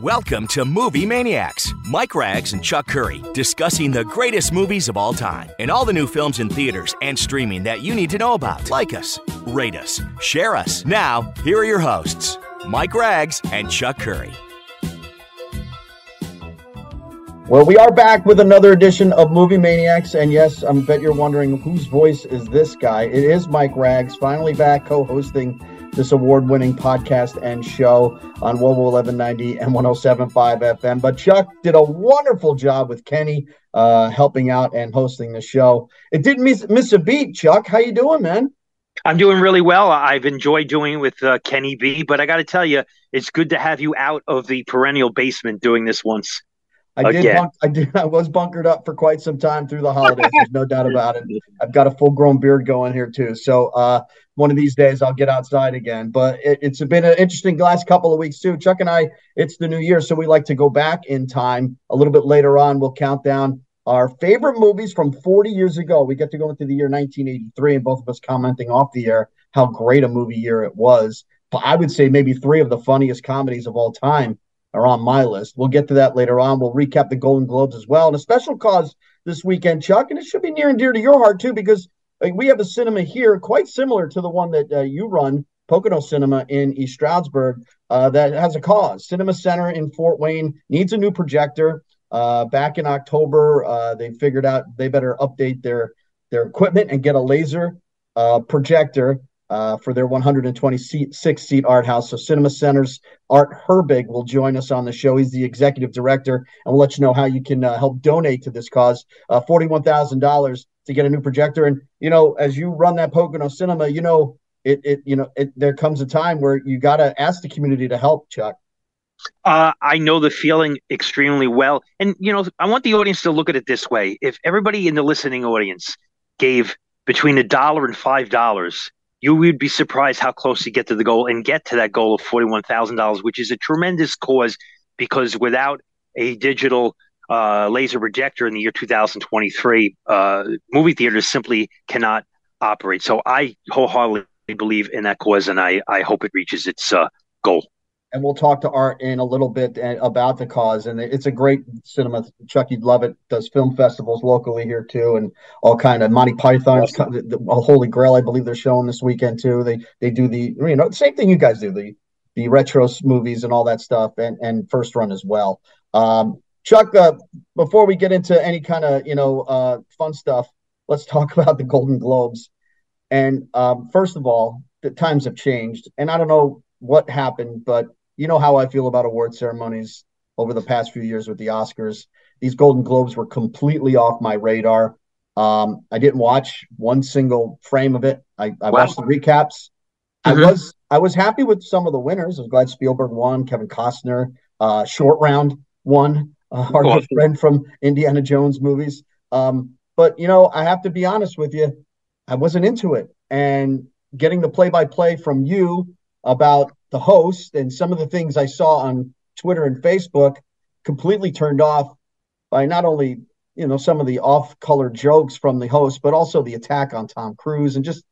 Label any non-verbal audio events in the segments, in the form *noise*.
Welcome to Movie Maniacs. Mike Rags and Chuck Curry discussing the greatest movies of all time and all the new films in theaters and streaming that you need to know about. Like us, rate us, share us. Now, here are your hosts, Mike Rags and Chuck Curry. Well, we are back with another edition of Movie Maniacs, and yes, I bet you're wondering whose voice is this guy. It is Mike Rags, finally back co-hosting this award-winning podcast and show on WOWO 1190 and 107.5 FM. But Chuck did a wonderful job with Kenny, uh, helping out and hosting the show. It didn't miss, miss a beat, Chuck. How you doing, man? I'm doing really well. I've enjoyed doing it with uh, Kenny B, but I got to tell you, it's good to have you out of the perennial basement doing this once. I did, bunk, I did. *laughs* I was bunkered up for quite some time through the holidays. There's no doubt about it. I've got a full grown beard going here too. So uh, one of these days I'll get outside again. But it, it's been an interesting last couple of weeks too. Chuck and I, it's the new year, so we like to go back in time a little bit later on. We'll count down our favorite movies from 40 years ago. We get to go into the year 1983, and both of us commenting off the air how great a movie year it was. But I would say maybe three of the funniest comedies of all time are on my list. We'll get to that later on. We'll recap the Golden Globes as well. And a special cause this weekend, Chuck, and it should be near and dear to your heart too, because like, we have a cinema here quite similar to the one that uh, you run, Pocono Cinema in East Stroudsburg, uh, that has a cause. Cinema Center in Fort Wayne needs a new projector. Uh, back in October, uh, they figured out they better update their their equipment and get a laser uh, projector uh, for their 126 seat art house. So Cinema Center's Art Herbig will join us on the show. He's the executive director, and we'll let you know how you can uh, help donate to this cause. Uh, Forty-one thousand dollars to get a new projector, and you know, as you run that Pocono Cinema, you know, it, it, you know, it, there comes a time where you got to ask the community to help, Chuck. Uh, I know the feeling extremely well, and you know, I want the audience to look at it this way: if everybody in the listening audience gave between a dollar and five dollars you would be surprised how close you get to the goal and get to that goal of $41,000, which is a tremendous cause because without a digital uh, laser projector in the year 2023, uh, movie theaters simply cannot operate. So I wholeheartedly believe in that cause and I, I hope it reaches its uh, goal and we'll talk to Art in a little bit uh, about the cause. And it's a great cinema. Chuck, you'd love it. Does film festivals locally here too, and all kind of Monty Python, awesome. the, the Holy Grail. I believe they're showing this weekend too. They they do the you know same thing you guys do the the retro movies and all that stuff, and and first run as well. Um, Chuck, uh, before we get into any kind of you know uh, fun stuff, let's talk *laughs* about the Golden Globes. And um, first of all, the times have changed, and I don't know what happened, but you know how I feel about award ceremonies over the past few years with the Oscars. These Golden Globes were completely off my radar. Um, I didn't watch one single frame of it. I, I wow. watched the recaps. Mm-hmm. I was I was happy with some of the winners. I was glad Spielberg won, Kevin Costner, uh, Short Round won, uh, our awesome. friend from Indiana Jones movies. Um, but you know, I have to be honest with you, I wasn't into it. And getting the play by play from you about the host and some of the things I saw on Twitter and Facebook completely turned off by not only you know some of the off-color jokes from the host, but also the attack on Tom Cruise and just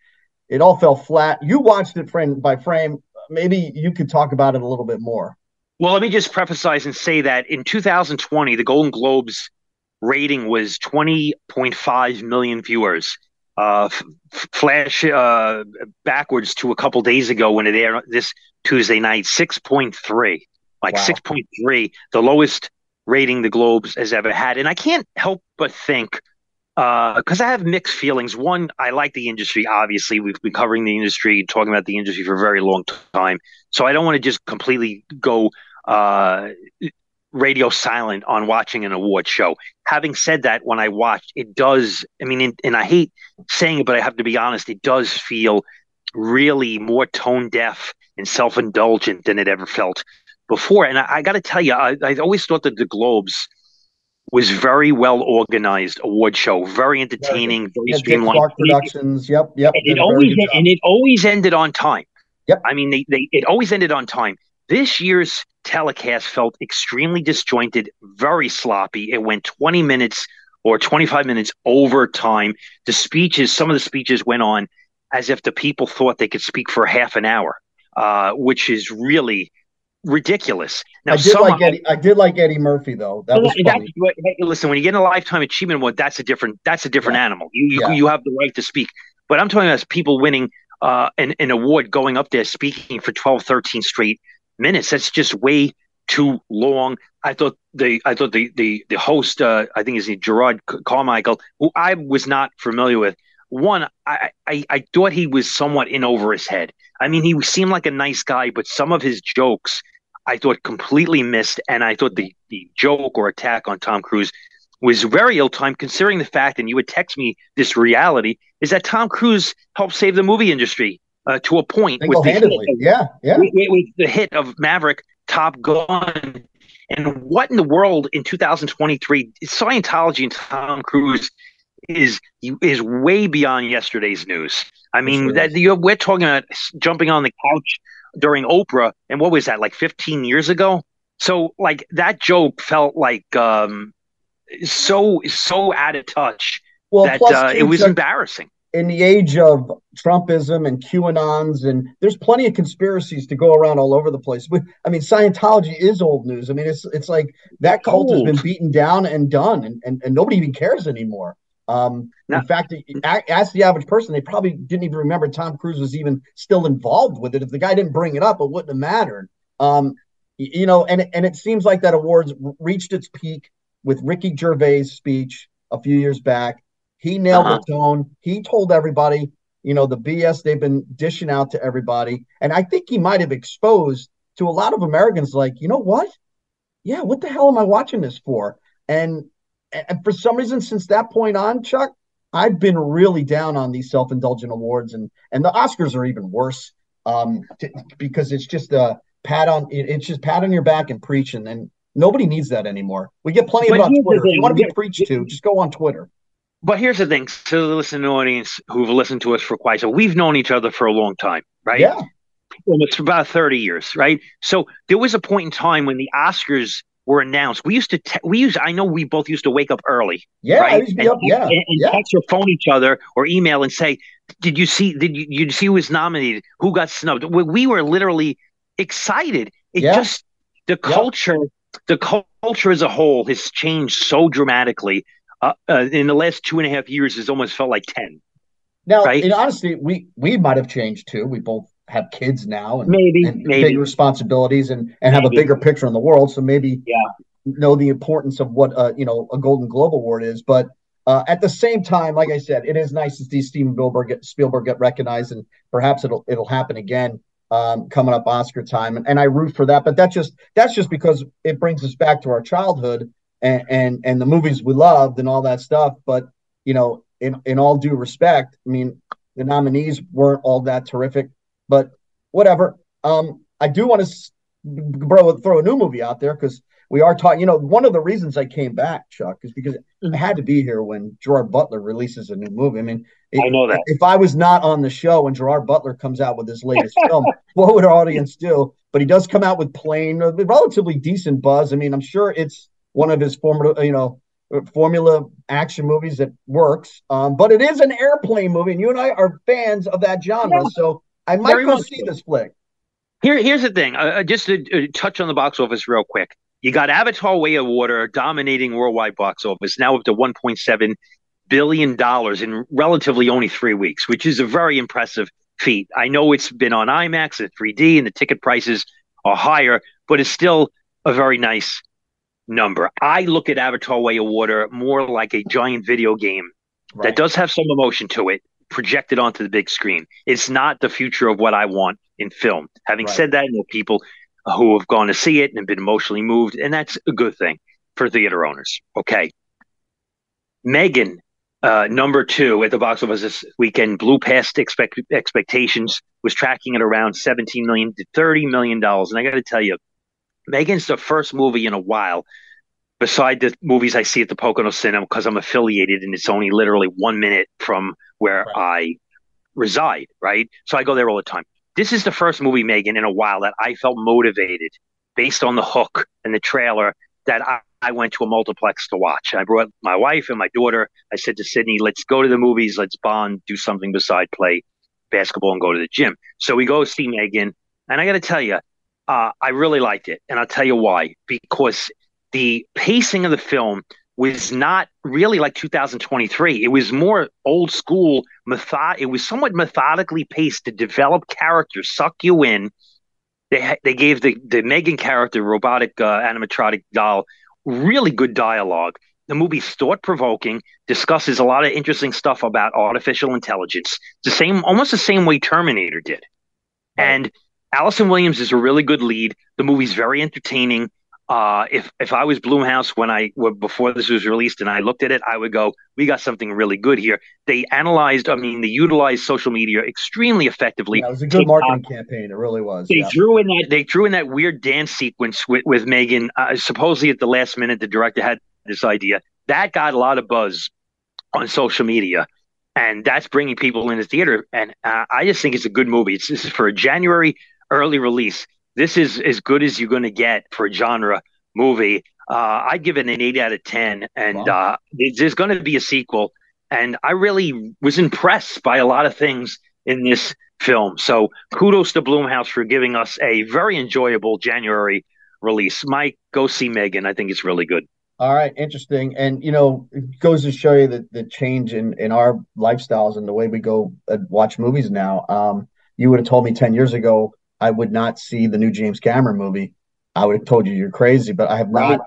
it all fell flat. You watched it frame by frame. Maybe you could talk about it a little bit more. Well, let me just preface and say that in 2020, the Golden Globes rating was 20.5 million viewers. Uh, f- flash uh, backwards to a couple days ago when it aired this Tuesday night, 6.3, like wow. 6.3, the lowest rating the Globes has ever had. And I can't help but think, because uh, I have mixed feelings. One, I like the industry. Obviously, we've been covering the industry, talking about the industry for a very long time. So I don't want to just completely go uh, radio silent on watching an award show. Having said that, when I watched, it does. I mean, and, and I hate saying it, but I have to be honest. It does feel really more tone deaf and self indulgent than it ever felt before. And I, I got to tell you, I, I always thought that the Globes was very well organized award show, very entertaining, yeah, very streamlined. Productions, yep, yep. And it always and it always ended on time. Yep. I mean, they, they it always ended on time. This year's telecast felt extremely disjointed, very sloppy. It went 20 minutes or 25 minutes over time. The speeches, some of the speeches went on as if the people thought they could speak for half an hour, uh, which is really ridiculous. Now, I did like Eddie. I did like Eddie Murphy though. That was funny. listen, when you get a lifetime achievement award, that's a different. That's a different yeah. animal. You you, yeah. you have the right to speak. But I'm talking about people winning uh, an, an award, going up there speaking for 12, 13 straight minutes. That's just way too long. I thought the I thought the the the host, uh, I think is Jerrod Carmichael, who I was not familiar with. One, I, I I thought he was somewhat in over his head. I mean, he seemed like a nice guy, but some of his jokes I thought completely missed, and I thought the the joke or attack on Tom Cruise was very ill timed, considering the fact, and you would text me this reality is that Tom Cruise helped save the movie industry uh, to a point with the, hit, yeah, yeah. With, with the hit of Maverick, Top Gun, and what in the world in 2023 Scientology and Tom Cruise is is way beyond yesterday's news. I mean, that we're talking about jumping on the couch during Oprah, and what was that like 15 years ago? So like that joke felt like um, so so out of touch well, that uh, it was embarrassing. In the age of Trumpism and QAnons, and there's plenty of conspiracies to go around all over the place. But I mean, Scientology is old news. I mean, it's it's like that cult old. has been beaten down and done, and, and, and nobody even cares anymore. Um, in fact, ask the average person, they probably didn't even remember Tom Cruise was even still involved with it. If the guy didn't bring it up, it wouldn't have mattered. Um, you know, and and it seems like that awards reached its peak with Ricky Gervais' speech a few years back. He nailed uh-huh. the tone. He told everybody, you know, the BS they've been dishing out to everybody, and I think he might have exposed to a lot of Americans, like, you know what? Yeah, what the hell am I watching this for? And and for some reason, since that point on, Chuck, I've been really down on these self-indulgent awards, and and the Oscars are even worse um, to, because it's just a pat on it's just pat on your back and preaching, and nobody needs that anymore. We get plenty but of it on Twitter. If you want to be preached to, just go on Twitter. But here's the thing: to the listening audience who've listened to us for quite so, we've known each other for a long time, right? Yeah. It's about 30 years, right? So there was a point in time when the Oscars were announced. We used to te- we used I know we both used to wake up early. Yeah, right? and, up, yeah, and, and yeah. text or phone each other or email and say, "Did you see? Did you, you see who was nominated? Who got snubbed?" We, we were literally excited. It yeah. just the culture, yeah. the culture as a whole has changed so dramatically. Uh, uh, in the last two and a half years, it's almost felt like ten. Now, right? and honestly, we we might have changed too. We both have kids now and maybe, and maybe. big responsibilities and and have a bigger picture in the world. So maybe yeah. know the importance of what uh, you know a Golden Globe award is. But uh, at the same time, like I said, it is nice to see Steven Spielberg get, Spielberg get recognized, and perhaps it'll it'll happen again um, coming up Oscar time. And, and I root for that. But that's just that's just because it brings us back to our childhood and and, and the movies we loved and all that stuff. But you know, in in all due respect, I mean, the nominees weren't all that terrific. But whatever. Um, I do want to bro throw a new movie out there because we are talking. You know, one of the reasons I came back, Chuck, is because mm-hmm. I had to be here when Gerard Butler releases a new movie. I mean, it, I know that if I was not on the show when Gerard Butler comes out with his latest *laughs* film, what would our audience do? But he does come out with Plane, a relatively decent buzz. I mean, I'm sure it's one of his former, you know, formula action movies that works. Um, but it is an airplane movie, and you and I are fans of that genre, yeah. so I might Very go see this flick. Here, here's the thing. Uh, uh just to uh, touch on the box office real quick. You got Avatar: Way of Water dominating worldwide box office, now up to 1.7 billion dollars in relatively only three weeks, which is a very impressive feat. I know it's been on IMAX at 3D, and the ticket prices are higher, but it's still a very nice number. I look at Avatar: Way of Water more like a giant video game right. that does have some emotion to it, projected onto the big screen. It's not the future of what I want in film. Having right. said that, I know people who have gone to see it and been emotionally moved, and that's a good thing for theater owners. Okay. Megan, uh, number two at the box office this weekend, blew past expect- expectations, was tracking at around 17 million to 30 million dollars. And I got to tell you, Megan's the first movie in a while beside the movies I see at the Pocono Cinema because I'm affiliated and it's only literally one minute from where right. I reside, right? So I go there all the time. This is the first movie, Megan, in a while that I felt motivated based on the hook and the trailer that I, I went to a multiplex to watch. I brought my wife and my daughter. I said to Sydney, let's go to the movies, let's bond, do something beside play basketball and go to the gym. So we go see Megan. And I got to tell you, uh, I really liked it, and I'll tell you why. Because the pacing of the film was not really like 2023. It was more old school method. It was somewhat methodically paced to develop characters, suck you in. They they gave the the Megan character, robotic uh, animatronic doll, really good dialogue. The movie's thought provoking, discusses a lot of interesting stuff about artificial intelligence. the same, almost the same way Terminator did. And Allison Williams is a really good lead. The movie's very entertaining. Uh, if if I was Blumhouse when I were before this was released and I looked at it, I would go, "We got something really good here." They analyzed, I mean, they utilized social media extremely effectively. Yeah, it was a good marketing campaign. It really was. They yeah. drew in that they drew in that weird dance sequence with with Megan. Uh, supposedly at the last minute, the director had this idea that got a lot of buzz on social media, and that's bringing people in the theater. And uh, I just think it's a good movie. It's this is for a January early release this is as good as you're going to get for a genre movie. Uh, I'd give it an eight out of ten, and wow. uh, there's going to be a sequel. And I really was impressed by a lot of things in this film. So kudos to Blumhouse for giving us a very enjoyable January release. Mike, go see Megan. I think it's really good. All right, interesting. And you know, it goes to show you the, the change in, in our lifestyles and the way we go watch movies now. Um, you would have told me 10 years ago I would not see the new James Cameron movie, I would have told you you're crazy. But I have not.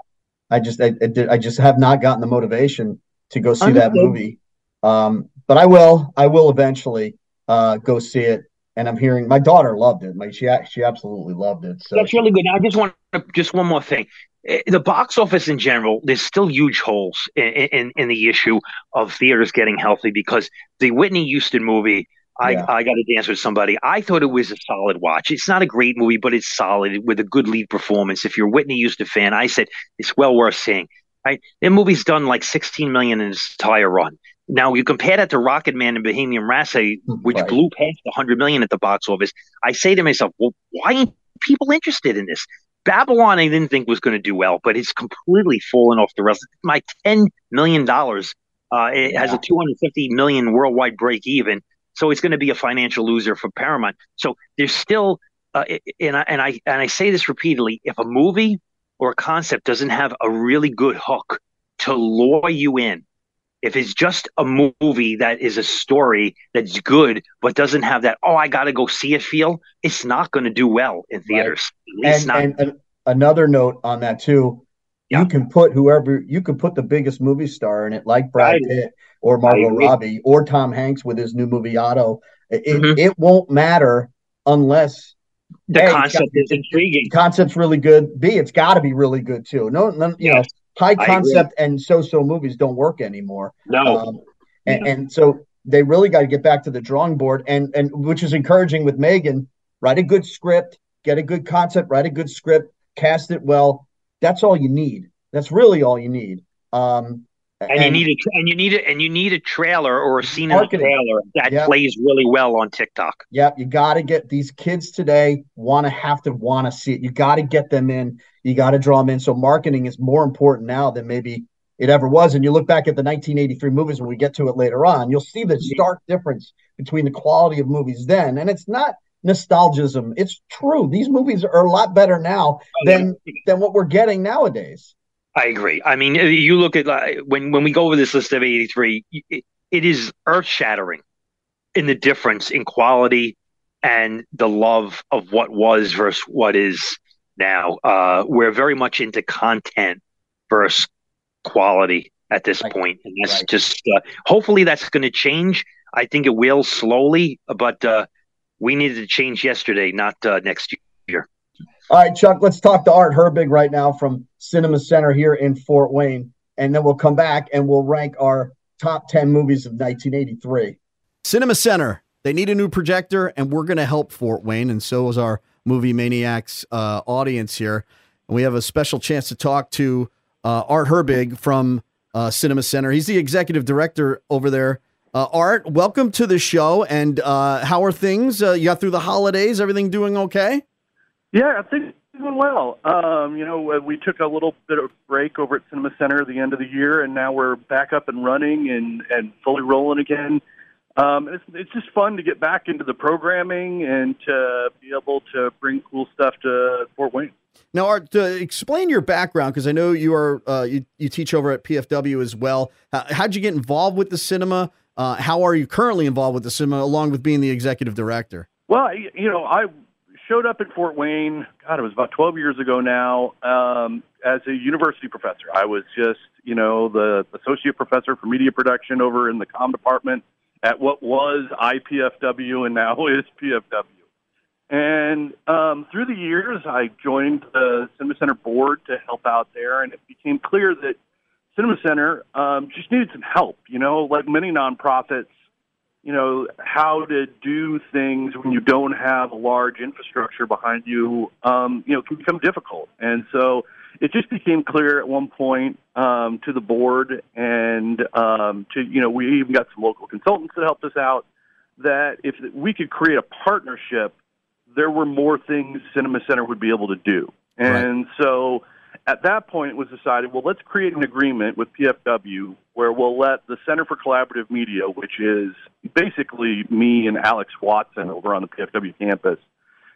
I just I, I, did, I just have not gotten the motivation to go see Understood. that movie. Um, but I will. I will eventually uh, go see it. And I'm hearing my daughter loved it. Like she she absolutely loved it. So that's really good. Now, I just want just one more thing. Eh, the box office in general, there's still huge holes in, in, in the issue of theaters getting healthy because the Whitney Houston movie I, yeah. I got to dance with somebody. I thought it was a solid watch. It's not a great movie, but it's solid with a good lead performance. If you're a Whitney Houston fan, I said it's well worth seeing. Right? That movie's done like 16 million in its entire run. Now you compare that to Rocket Man and Bohemian Rhapsody, which right. blew past 100 million at the box office. I say to myself, well, why aren't people interested in this? Babylon, I didn't think was going to do well, but it's completely fallen off the rest. My 10 million dollars, uh, it yeah. has a 250 million worldwide break even so it's going to be a financial loser for Paramount. So there's still, uh, and I and I and I say this repeatedly: if a movie or a concept doesn't have a really good hook to lure you in, if it's just a movie that is a story that's good but doesn't have that oh I got to go see it feel, it's not going to do well in theaters. Right. And, and, and, another note on that too. Yeah. You can put whoever you can put the biggest movie star in it, like Brad right. Pitt or Margot Robbie or Tom Hanks with his new movie Otto. It, mm-hmm. it won't matter unless the a, concept is intriguing. Concept's really good. B, it's got to be really good too. No, no you know, high concept and so-so movies don't work anymore. No, um, and, and so they really got to get back to the drawing board, and and which is encouraging with Megan. Write a good script, get a good concept, write a good script, cast it well. That's all you need. That's really all you need. Um, and, and, you need a and you need it and you need a trailer or a scene marketing. in a trailer that yep. plays really well on TikTok. Yep, you got to get these kids today want to have to want to see it. You got to get them in. You got to draw them in. So marketing is more important now than maybe it ever was. And you look back at the 1983 movies when we get to it later on, you'll see the stark difference between the quality of movies then, and it's not nostalgism. It's true. These movies are a lot better now oh, than than what we're getting nowadays. I agree. I mean, you look at uh, when when we go over this list of 83, it, it is earth shattering in the difference in quality and the love of what was versus what is now. Uh, we're very much into content versus quality at this right. point. and that's right. just uh, hopefully that's going to change. I think it will slowly, but uh, we needed to change yesterday, not uh, next year. All right, Chuck, let's talk to Art Herbig right now from Cinema Center here in Fort Wayne. And then we'll come back and we'll rank our top 10 movies of 1983. Cinema Center. They need a new projector, and we're going to help Fort Wayne. And so is our Movie Maniacs uh, audience here. And we have a special chance to talk to uh, Art Herbig from uh, Cinema Center. He's the executive director over there. Uh, Art, welcome to the show. And uh, how are things? Uh, you got through the holidays? Everything doing okay? Yeah, I think doing well. Um, you know, uh, we took a little bit of break over at Cinema Center at the end of the year, and now we're back up and running and and fully rolling again. um, it's it's just fun to get back into the programming and to be able to bring cool stuff to Fort Wayne. Now, Art, to explain your background because I know you are uh, you you teach over at PFW as well. How, how'd you get involved with the cinema? Uh, how are you currently involved with the cinema, along with being the executive director? Well, you know, I showed up at Fort Wayne. God, it was about 12 years ago now. Um, as a university professor, I was just you know the associate professor for media production over in the com department at what was IPFW and now *laughs* is PFW. And um, through the years, I joined the Cinema Center board to help out there, and it became clear that Cinema Center um, just needed some help. You know, like many nonprofits, you know, how to do things when you don't have a large infrastructure behind you, um, you know, can become difficult. And so it just became clear at one point um, to the board and um, to, you know, we even got some local consultants that helped us out that if we could create a partnership there were more things Cinema Center would be able to do. And right. so at that point, it was decided, well, let's create an agreement with PFW where we'll let the Center for Collaborative Media, which is basically me and Alex Watson over on the PFW campus,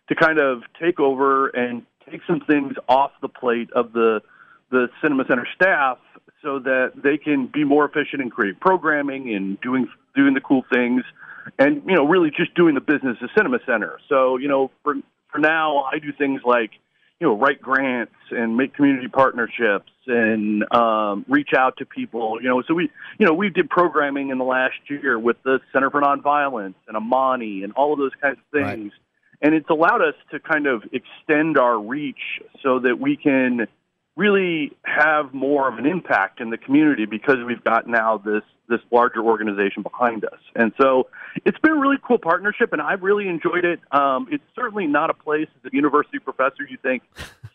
to kind of take over and take some things off the plate of the the Cinema Center staff so that they can be more efficient in creating programming and doing doing the cool things and you know really just doing the business of Cinema Center. So you know for for now I do things like you know write grants and make community partnerships and um, reach out to people. You know so we you know we did programming in the last year with the Center for Nonviolence and Amani and all of those kinds of things. Right. And it's allowed us to kind of extend our reach so that we can really have more of an impact in the community because we've got now this this larger organization behind us. And so it's been a really cool partnership, and I've really enjoyed it. Um, it's certainly not a place as a university professor you think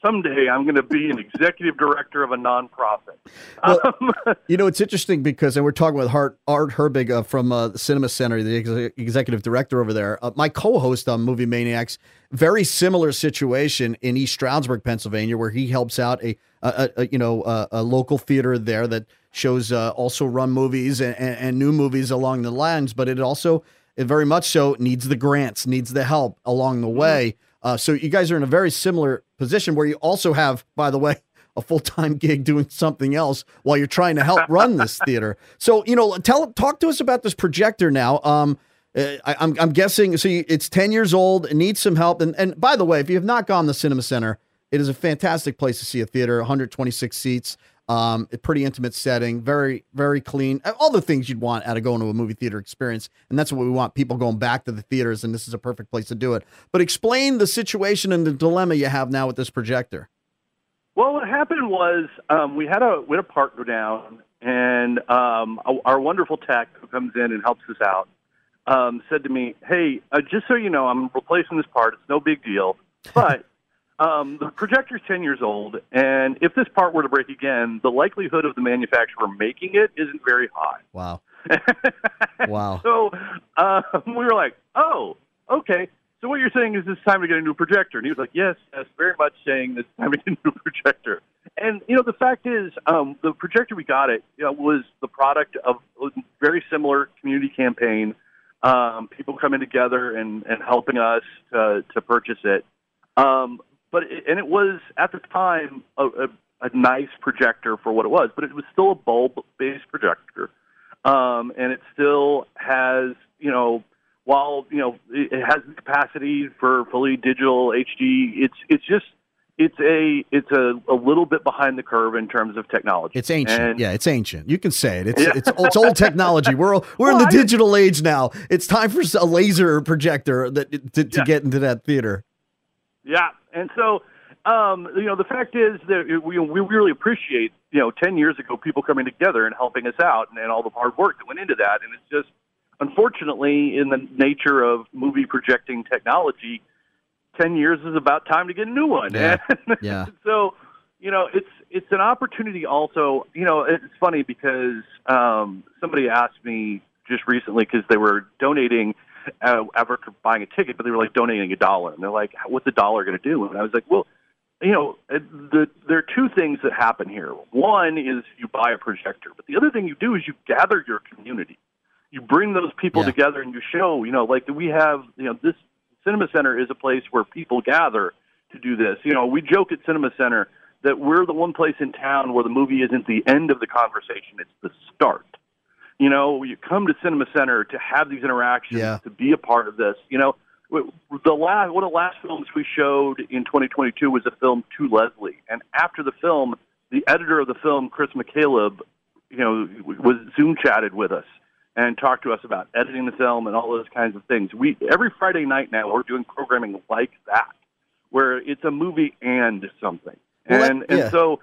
someday I'm going to be an executive director of a nonprofit. Well, um, *laughs* you know, it's interesting because, and we're talking with Art, Art Herbig uh, from uh, the Cinema Center, the ex- executive director over there. Uh, my co-host on Movie Maniacs, very similar situation in East Stroudsburg, Pennsylvania, where he helps out a, a, a you know a, a local theater there that shows uh, also run movies and, and, and, new movies along the lines, but it also it very much so needs the grants, needs the help along the mm-hmm. way. Uh, so you guys are in a very similar position where you also have, by the way, *laughs* a full time gig doing something else while you're trying to help run this *laughs* theater. So you know, tell talk to us about this projector now. Um, uh, I, am I'm, I'm guessing so. You, it's ten years old. It needs some help. And and by the way, if you have not gone to the Cinema Center, it is a fantastic place to see a theater. 126 seats. Um, a pretty intimate setting, very, very clean. All the things you'd want out of going to a movie theater experience. And that's what we want people going back to the theaters. And this is a perfect place to do it. But explain the situation and the dilemma you have now with this projector. Well, what happened was um, we had a we had a part go down, and um, our wonderful tech who comes in and helps us out um, said to me, "Hey, uh, just so you know, I'm replacing this part. It's no big deal, but um, the projector's 10 years old, and if this part were to break again, the likelihood of the manufacturer making it isn't very high. Wow. *laughs* wow. So um, we were like, oh, okay. So what you're saying is it's time to get a new projector. And he was like, yes, yes, very much saying it's time to get a new *laughs* projector. And, you know, the fact is, um, the projector we got it you know, was the product of a very similar community campaign. Um, people coming together and, and helping us to, to purchase it. Um, but it, and it was at the time a, a, a nice projector for what it was, but it was still a bulb-based projector, um, and it still has you know while you know it has the capacity for fully digital HD, it's it's just it's a it's a, a little bit behind the curve in terms of technology. It's ancient. And, yeah, it's ancient. You can say it. It's yeah. it's, it's old technology. We're we're well, in the I digital age now. It's time for a laser projector that to, to yeah. get into that theater. Yeah, and so um, you know the fact is that we we really appreciate you know ten years ago people coming together and helping us out and, and all the hard work that went into that, and it's just unfortunately in the nature of movie projecting technology, ten years is about time to get a new one. Yeah. *laughs* yeah. so you know it's it's an opportunity also. You know it's funny because um, somebody asked me just recently because they were donating uh, ever buying a ticket, but they were like donating a dollar, and they're like, "What's a dollar going to do?" And I was like, "Well." You know, the, there are two things that happen here. One is you buy a projector, but the other thing you do is you gather your community. you bring those people Yeah. together and you show, you know, like we have, you know, this Cinema Center is a place where people gather to do this. You know, we joke at Cinema Center that we're the one place in town where the movie isn't the end of the conversation; it's the start. You know, you come to Cinema Center to have these interactions, Yeah. to be a part of this. You know, the last one of the last films we showed in 2022 was a film to Leslie, and after the film, the editor of the film, Chris McCaleb, you know, was Zoom chatted with us and talked to us about editing the film and all those kinds of things. We every Friday night now we're doing programming like that, where it's a movie and something, Well, that- and and so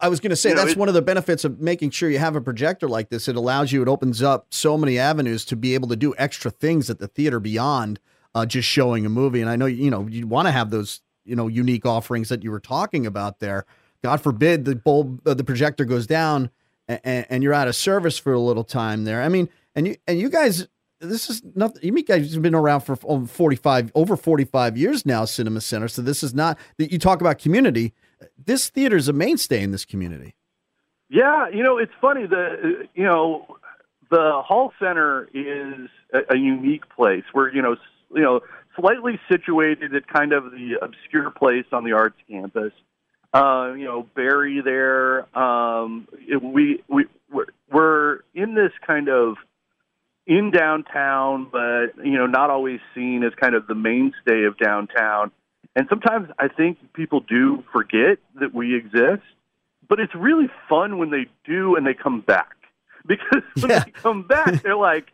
I was going to say You know, that's it- one of the benefits of making sure you have a projector like this. It allows you, it opens up so many avenues to be able to do extra things at the theater beyond uh, just showing a movie. And I know you know you want to have those you know unique offerings that you were talking about there. God forbid the bulb, uh, the projector goes down, and, and you're out of service for a little time there. I mean, and you and you guys. This is nothing. You meet guys have been around for over forty-five, over forty-five years now. Cinema Center. So this is not that you talk about community this theater is a mainstay in this community. Yeah, you know, it's funny. The you know, the Hall Center is a, a unique place where you know, you know, slightly situated at kind of the obscure place on the arts campus. Uh, you know, Barry there. Um, it, we we we're, we're in this kind of in downtown, but you know, not always seen as kind of the mainstay of downtown. And sometimes I think people do forget that we exist but it's really fun when they do and they come back *laughs* because when Yeah. they come back they're like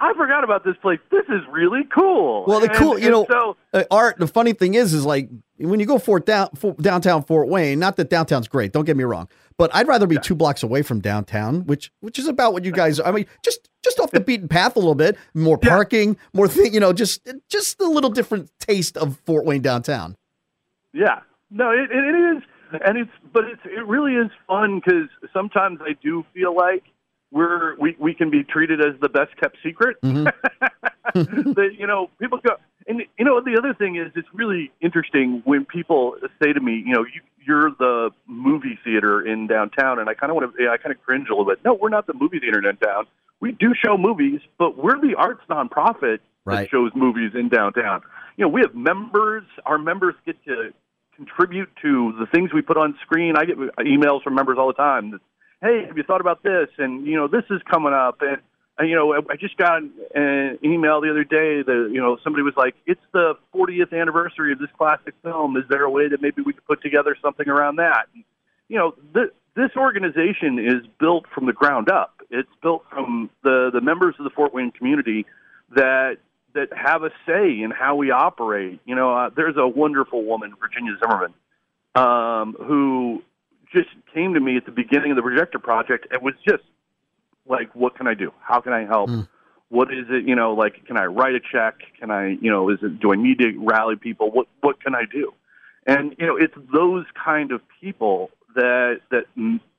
i forgot about this place this is really cool Well, the And- cool- you know- so Uh, Art. The funny thing is, is like when you go Fort down, downtown Fort Wayne. Not that downtown's great. Don't get me wrong, but I'd rather be two blocks away from downtown, which which is about what you guys. Are. I mean, just just off the beaten path a little bit. More Yeah. parking, more thing. You know, just just a little different taste of Fort Wayne downtown. yeah no it, it is and it's but it's it really is fun because sometimes i do feel like we're we, we can be treated as the best kept secret. Mhm. *laughs* that you know people go and you know the other thing is it's really interesting when people say to me you know you you're the movie theater in downtown and i kind of want to i kind of cringe a little bit. No we're not the movie theater in downtown. We do show movies but we're the arts nonprofit Right. that shows movies in downtown. You know we have members our members get to contribute to the things we put on screen. I get emails from members all the time that, hey have you thought about this and you know this is coming up and and, you know, I- I just got an email the other day that you know somebody was like, "It's the 40th anniversary of this classic film. Is there a way that maybe we could put together something around that?" And, you know, th- this organization is built from the ground up. It's built from the the members of the Fort Wayne community that that have a say in how we operate. You know, uh, there's a wonderful woman, Virginia Zimmerman, um, who just came to me at the beginning of the projector project and was just like, what can I do? How can I help? Mm. What is it? You know, like, can I write a check? Can I, you know, is it, do I need to rally people? What, what can I do? And, you know, it's those kind of people that, that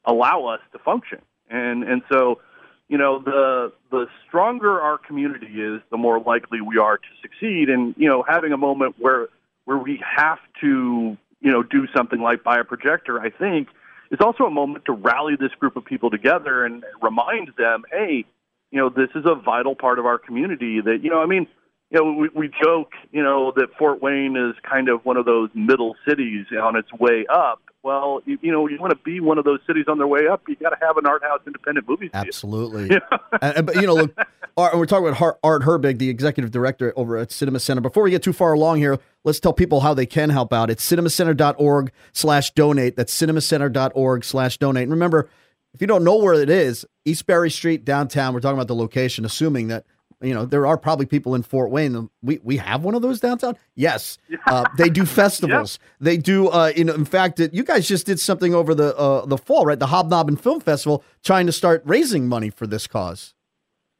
allow us to function. And, and so, you know, the, the stronger our community is, the more likely we are to succeed. And, you know, having a moment where, where we have to, you know, do something like buy a projector, I think, is also a moment to rally this group of people together and remind them, hey, you know, this is a vital part of our community that, you know, I mean, you know, we, we joke, you know, that Fort Wayne is kind of one of those middle cities on its way up. Well, you, you know, you want to be one of those cities on their way up, you got to have an art house independent movie theater. Absolutely. *laughs* Yeah. and, but you know, look, *laughs* Art, we're talking about Art Herbig, the executive director over at Cinema Center. Before we get too far along here, let's tell people how they can help out. It's cinemacenter.org slash donate. That's cinemacenter.org slash donate. And remember, if you don't know where it is, East Berry Street, downtown, we're talking about the location, assuming that, you know, there are probably people in Fort Wayne. We, we have one of those downtown? Yes. Uh, they do *laughs* festivals. They do, uh, you know, in fact, it, you guys just did something over the, uh, the fall, right? The HobNobben Film Festival, trying to start raising money for this cause.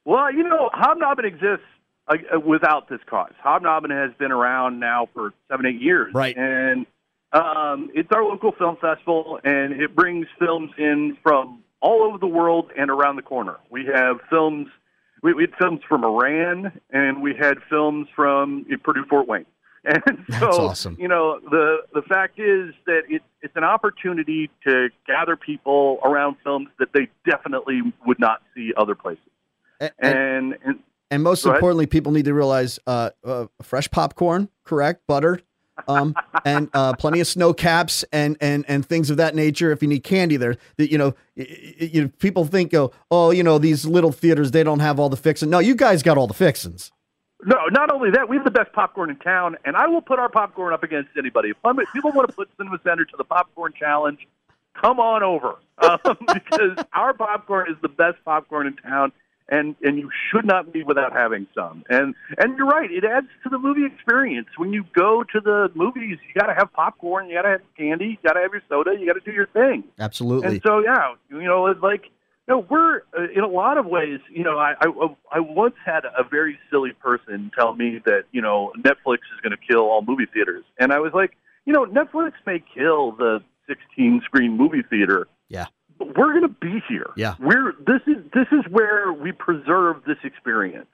Well, you know, HobNobben exists uh, uh, without this cause. HobNobben has been around now for seven, eight years. Right. And um, it's our local film festival, and it brings films in from all over the world and around the corner. We have films, we, we had films from Iran, and we had films from Purdue Fort Wayne. *laughs* And so, That's awesome. you know, the the fact is that it, it's an opportunity to gather people around films that they definitely would not see other places. and and, and, and most importantly, people need to realize uh, uh, fresh popcorn, correct, buttered, um, and uh, plenty of Sno-Caps and and and things of that nature. If you need candy, there, that you know, you know, people think, oh, oh, you know, these little theaters they don't have all the fixings. No, you guys got all the fixings. No, not only that, we have the best popcorn in town, and I will put our popcorn up against anybody. If people want to put Cinema Center to the popcorn challenge, come on over *laughs* um, because our popcorn is the best popcorn in town and and you should not be without having some. And and you're right, it adds to the movie experience. When you go to the movies, you got to have popcorn, you got to have candy, you got to have your soda, you got to do your thing. Absolutely. And so yeah, you know, it's like you know, we're uh, in a lot of ways. You know, I, I I once had a very silly person tell me that you know Netflix is going to kill all movie theaters, and I was like, you know, Netflix may kill the 16 screen movie theater. Yeah we're going to be here. Yeah. We're this is this is where we preserve this experience.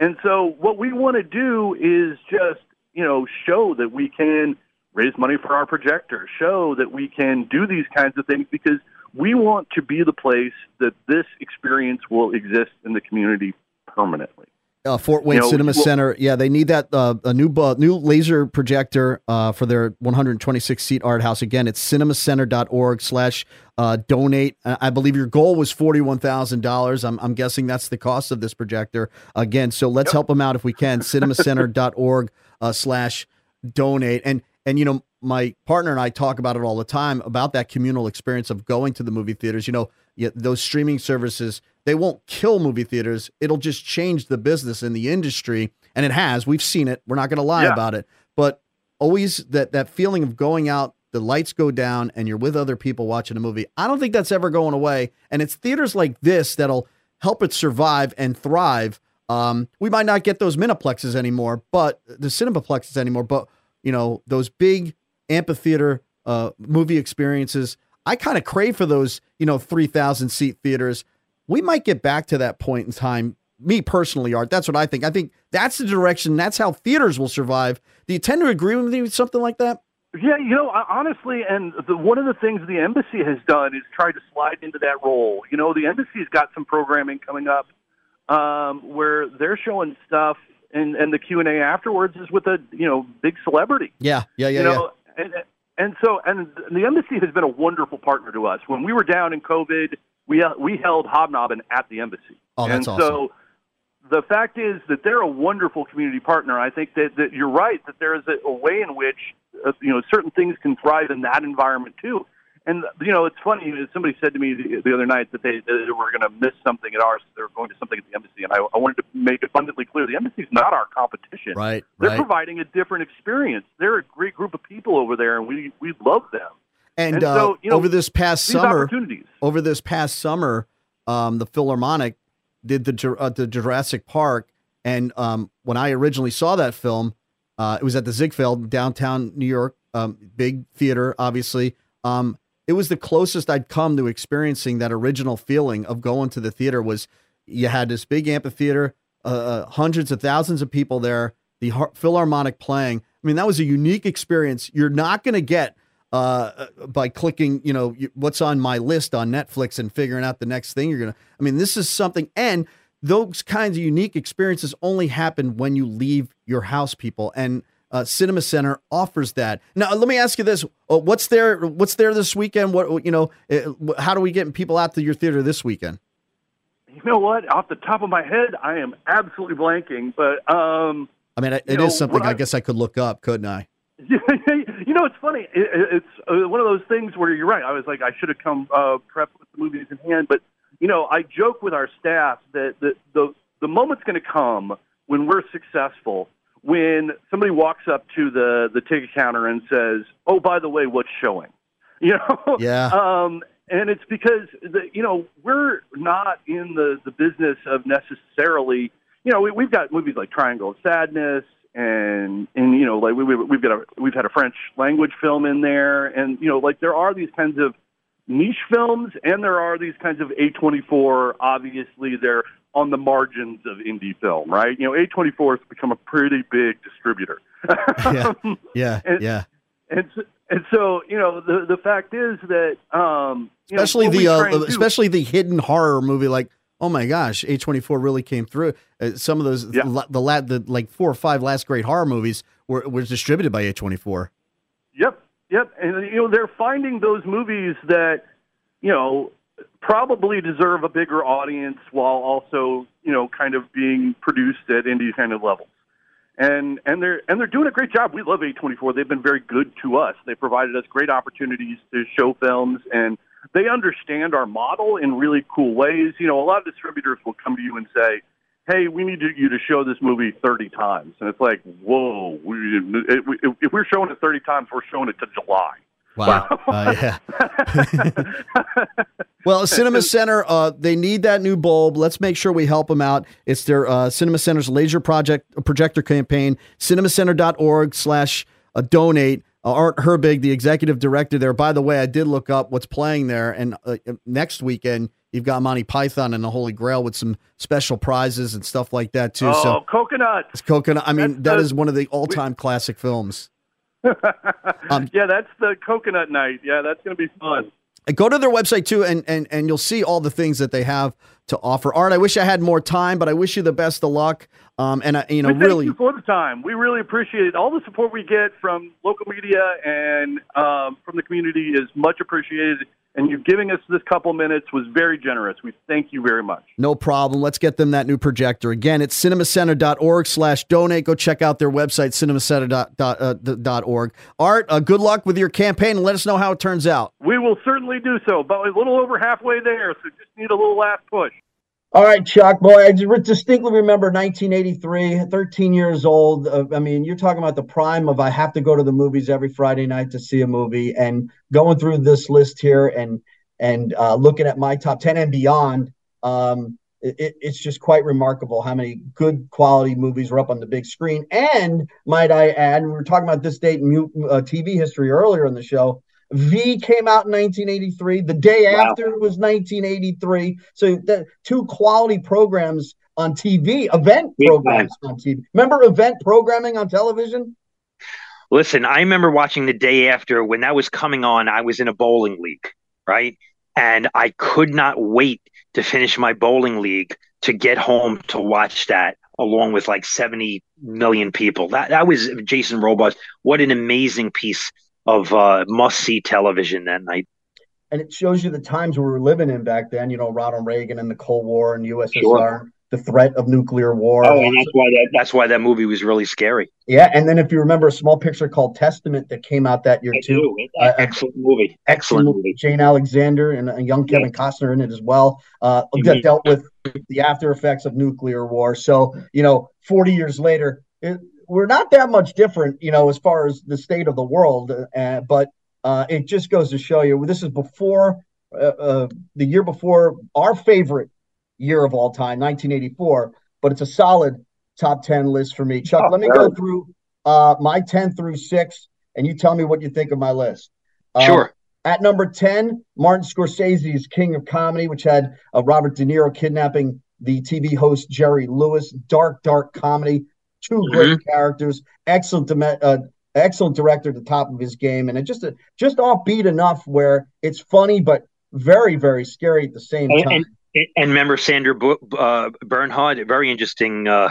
And so what we want to do is just, you know, show that we can raise money for our projector, show that we can do these kinds of things because we want to be the place that this experience will exist in the community permanently uh, Fort Wayne you know, Cinema well, Center. Yeah, they need that uh, a new uh, new laser projector uh, for their 126 seat art house. Again, it's cinemacenter.org slash uh, donate. I believe your goal was $41,000. I'm, I'm guessing that's the cost of this projector. Again, so let's yep. help them out if we can. cinemacenter.org uh, slash donate. And, and, you know, my partner and I talk about it all the time about that communal experience of going to the movie theaters. You know, those streaming services – they won't kill movie theaters. It'll just change the business in the industry. And it has. We've seen it. We're not going to lie yeah. about it. But always that, that feeling of going out, the lights go down, and you're with other people watching a movie. I don't think that's ever going away. And it's theaters like this that'll help it survive and thrive. Um, we might not get those Miniplexes anymore, but the Cinemaplexes anymore. But, you know, those big amphitheater uh, movie experiences, I kind of crave for those, you know, 3,000 seat theaters we might get back to that point in time. Me personally, Art, that's what I think. I think that's the direction. That's how theaters will survive. Do you tend to agree with me with something like that? Yeah, you know, honestly, and the, one of the things the embassy has done is try to slide into that role. You know, the embassy's got some programming coming up um, where they're showing stuff, and and the Q and A afterwards is with a you know big celebrity. Yeah, yeah, yeah. You know, yeah. and and so and the embassy has been a wonderful partner to us. When we were down in COVID, we uh, we held HobNobben at the embassy. Oh, that's and awesome. so the fact is that they're a wonderful community partner. I think that, that you're right that there is a, a way in which uh, you know certain things can thrive in that environment too. And you know, it's funny. Somebody said to me the, the other night that they, they were going to miss something at ours. They're going to something at the embassy, and I, I wanted to make abundantly clear: the embassy is not our competition. Right. They're right. providing a different experience. They're a great group of people over there, and we we love them. And, and so, uh, you know, over this past summer, over this past summer, um, the Philharmonic did the uh, the Jurassic Park, and um, when I originally saw that film, uh, it was at the Ziegfeld downtown New York, um, big theater, obviously. Um, it was the closest I'd come to experiencing that original feeling of going to the theater. Was you had this big amphitheater, uh, uh hundreds of thousands of people there, the Philharmonic playing. I mean, that was a unique experience. You're not going to get uh, by clicking, you know, what's on my list on Netflix and figuring out the next thing you're going to. I mean, this is something, and those kinds of unique experiences only happen when you leave your house, people. And uh, Cinema Center offers that. Now, let me ask you this: uh, What's there? What's there this weekend? What you know? Uh, how do we get people out to your theater this weekend? You know what? Off the top of my head, I am absolutely blanking. But um, I mean, it, it is something I, I guess I could look up, couldn't I? *laughs* you know, it's funny. It, it's uh, one of those things where you're right. I was like, I should have come uh, prepped with the movies in hand. But you know, I joke with our staff that the the, the moment's going to come when we're successful, when somebody walks up to the the ticket counter and says, "Oh, by the way, what's showing?" *laughs* You know. Yeah. Um, and it's because the, you know we're not in the the business of necessarily. You know, we, we've got movies like Triangle of Sadness and and you know like we, we we've got a we've had a French language film in there, and you know like there are these kinds of niche films, and there are these kinds of A24. Obviously, they're on the margins of indie film, right? You know, A24 has become a pretty big distributor. yeah, *laughs* yeah, and, yeah. And so, and so, you know, the the fact is that, um, especially know, the uh, especially the hidden horror movie like Oh my gosh, A24 really came through. Uh, some of those, yeah. la, the, la, the like four or five last great horror movies were was distributed by A24. Yep, yep, and you know they're finding those movies that you know probably deserve a bigger audience while also you know kind of being produced at indie kind of levels. And and they're and they're doing a great job. We love A24. They've been very good to us. They provided us great opportunities to show films and they understand our model in really cool ways. You know, a lot of distributors will come to you and say, "Hey, we need you to show this movie 30 times," and it's like, "Whoa! We, if we're showing it 30 times, we're showing it to July." Wow. uh, yeah. *laughs* well, Cinema Center, uh, they need that new bulb. Let's make sure we help them out. It's their uh, Cinema Center's laser project projector campaign. CinemaCenter.org slash uh, donate. Uh, Art Herbig, the executive director there. By the way, I did look up what's playing there, and uh, next weekend you've got Monty Python and the Holy Grail with some special prizes and stuff like that too. Oh, so coconut! It's coconut. I mean, that's that the, is one of the all-time we, classic films. *laughs* um, yeah, that's the coconut night. Yeah, that's going to be fun. Go to their website too, and and and you'll see all the things that they have to offer. Art, I wish I had more time, but I wish you the best of luck. Um, and I, you know, really you for the time. We really appreciate it. All the support we get from local media and um, from the community is much appreciated and you giving us this couple minutes was very generous. We thank you very much. No problem. Let's get them that new projector. Again, it's cinemacenter.org slash donate. Go check out their website, cinemacenter.org. Uh, Art, uh, good luck with your campaign and let us know how it turns out. We will certainly do so, but a little over halfway there, so just need a little last push. All right, Chuck, boy, I distinctly remember 1983, 13 years old. Uh, I mean, you're talking about the prime of I have to go to the movies every Friday night to see a movie, and going through this list here and and uh, looking at my top 10 and beyond. Um, it, it's just quite remarkable how many good quality movies were up on the big screen. And might I add, we were talking about this date in uh, TV history earlier in the show. V came out in 1983. The day wow. after was 1983. So the two quality programs on TV, event programs on TV. Remember event programming on television? Listen, I remember watching the day after when that was coming on. I was in a bowling league, right? And I could not wait to finish my bowling league to get home to watch that along with like 70 million people. That that was Jason Robards. What an amazing piece of uh, must see television that night. And it shows you the times we were living in back then. You know, Ronald Reagan and the Cold War and USSR. Sure. The threat of nuclear war. Oh, and that's why that, that's why that movie was really scary. Yeah, and then if you remember a small picture called Testament that came out that year I too. Uh, excellent movie. Excellent, movie. Jane Alexander and a young Kevin yeah. Costner in it as well. Uh, that dealt with the after effects of nuclear war. So you know, forty years later, it, we're not that much different, you know, as far as the state of the world. Uh, but uh, it just goes to show you this is before uh, uh the year before our favorite year of all time, 1984. But it's a solid top 10 list for me. Chuck, oh, let me go through uh, my 10 through 6, and you tell me what you think of my list. Uh, sure. At number 10, Martin Scorsese's King of Comedy, which had Robert De Niro kidnapping the TV host Jerry Lewis. Dark, dark comedy 2 mm-hmm. great characters, excellent, uh, excellent director at the top of his game, and it just uh, just offbeat enough where it's funny but very very scary at the same time. And, and, and remember Sandra uh, Bernhard, very interesting, uh,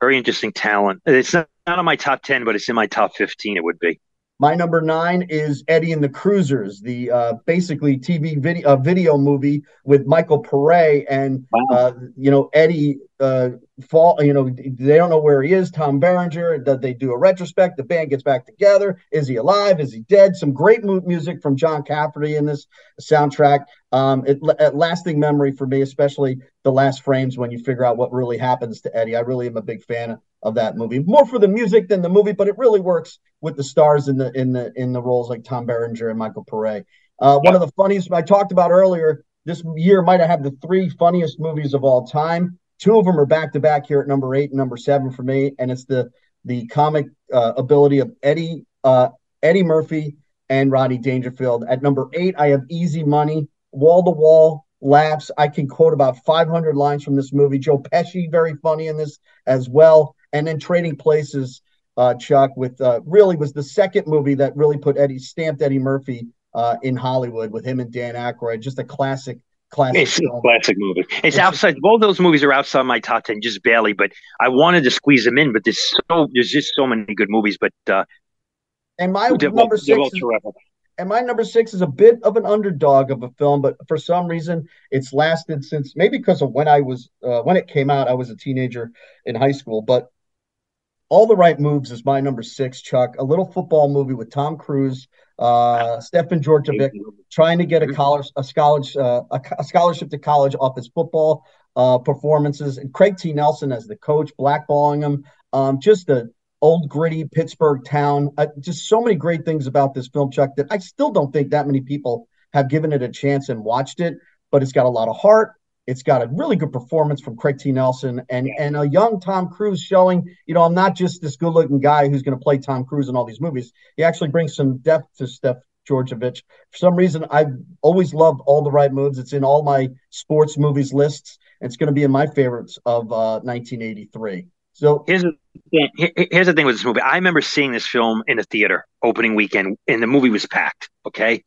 very interesting talent. It's not, not on my top ten, but it's in my top fifteen. It would be. My number nine is Eddie and the Cruisers, the uh, basically TV video uh, video movie with Michael Paré and wow. uh, you know Eddie uh, fall. You know they don't know where he is. Tom Berenger. That they do a retrospect. The band gets back together. Is he alive? Is he dead? Some great music from John Cafferty in this soundtrack. Um, it, it lasting memory for me, especially the last frames when you figure out what really happens to Eddie. I really am a big fan of that movie. More for the music than the movie, but it really works with the stars in the in the in the roles like Tom Berenger and Michael Paré. Uh, One of the funniest I talked about earlier. This year might have had the three funniest movies of all time. Two of them are back to back here at number eight and number seven for me, and it's the the comic uh, ability of Eddie uh, Eddie Murphy and Rodney Dangerfield. At number eight, I have Easy Money, wall to wall laughs. I can quote about 500 lines from this movie. Joe Pesci, very funny in this as well and then Trading Places, uh, Chuck, with uh, really was the second movie that really put Eddie stamped Eddie Murphy uh, in Hollywood with him and Dan Aykroyd. Just a classic classic. It's a classic movie. It's, it's outside. Both those movies are outside my top ten, just barely. But I wanted to squeeze them in. But there's so there's just so many good movies. But uh, and my number six. Is, and my number six is a bit of an underdog of a film, but for some reason it's lasted since maybe because of when I was uh, when it came out. I was a teenager in high school, but all the right moves is my number six. Chuck, a little football movie with Tom Cruise, uh, Stefan trying to get a college a scholarship uh, a, a, scholarship to college off his football uh, performances, and Craig T. Nelson as the coach, blackballing him. Um, just a old gritty Pittsburgh town. Uh, just so many great things about this film, Chuck, that I still don't think that many people have given it a chance and watched it. But it's got a lot of heart. It's got a really good performance from Craig T. Nelson and and a young Tom Cruise showing, you know, I'm not just this good looking guy who's going to play Tom Cruise in all these movies. He actually brings some depth to Steph Djordjevic. For some reason, I've always loved all the right moves. It's in all my sports movies lists. It's going to be in my favorites of uh, 1983. So here's the thing, here's the thing with this movie. I remember seeing this film in a theater opening weekend, and the movie was packed. Okay,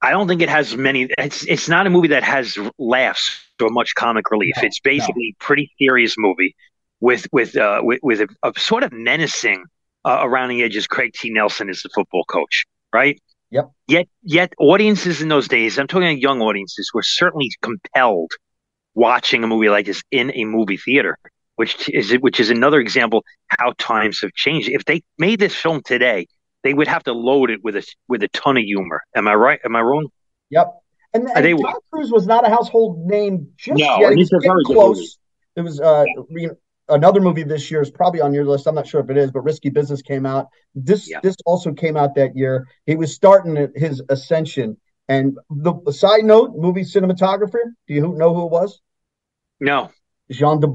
I don't think it has many. It's it's not a movie that has laughs or much comic relief. No, it's basically no. pretty serious movie with with uh, with, with a, a sort of menacing uh, around the edges. Craig T. Nelson is the football coach, right? Yep. Yet yet audiences in those days, I'm talking about young audiences, were certainly compelled watching a movie like this in a movie theater which is which is another example how times have changed. If they made this film today, they would have to load it with a with a ton of humor. Am I right? Am I wrong? Yep. And, and they, Tom Cruise was not a household name just no, yet. He was getting close. It was uh, yeah. another movie this year is probably on your list. I'm not sure if it is, but Risky Business came out. This yeah. this also came out that year. He was starting his ascension. And the, side note, movie cinematographer. Do you know who it was? No. Jean de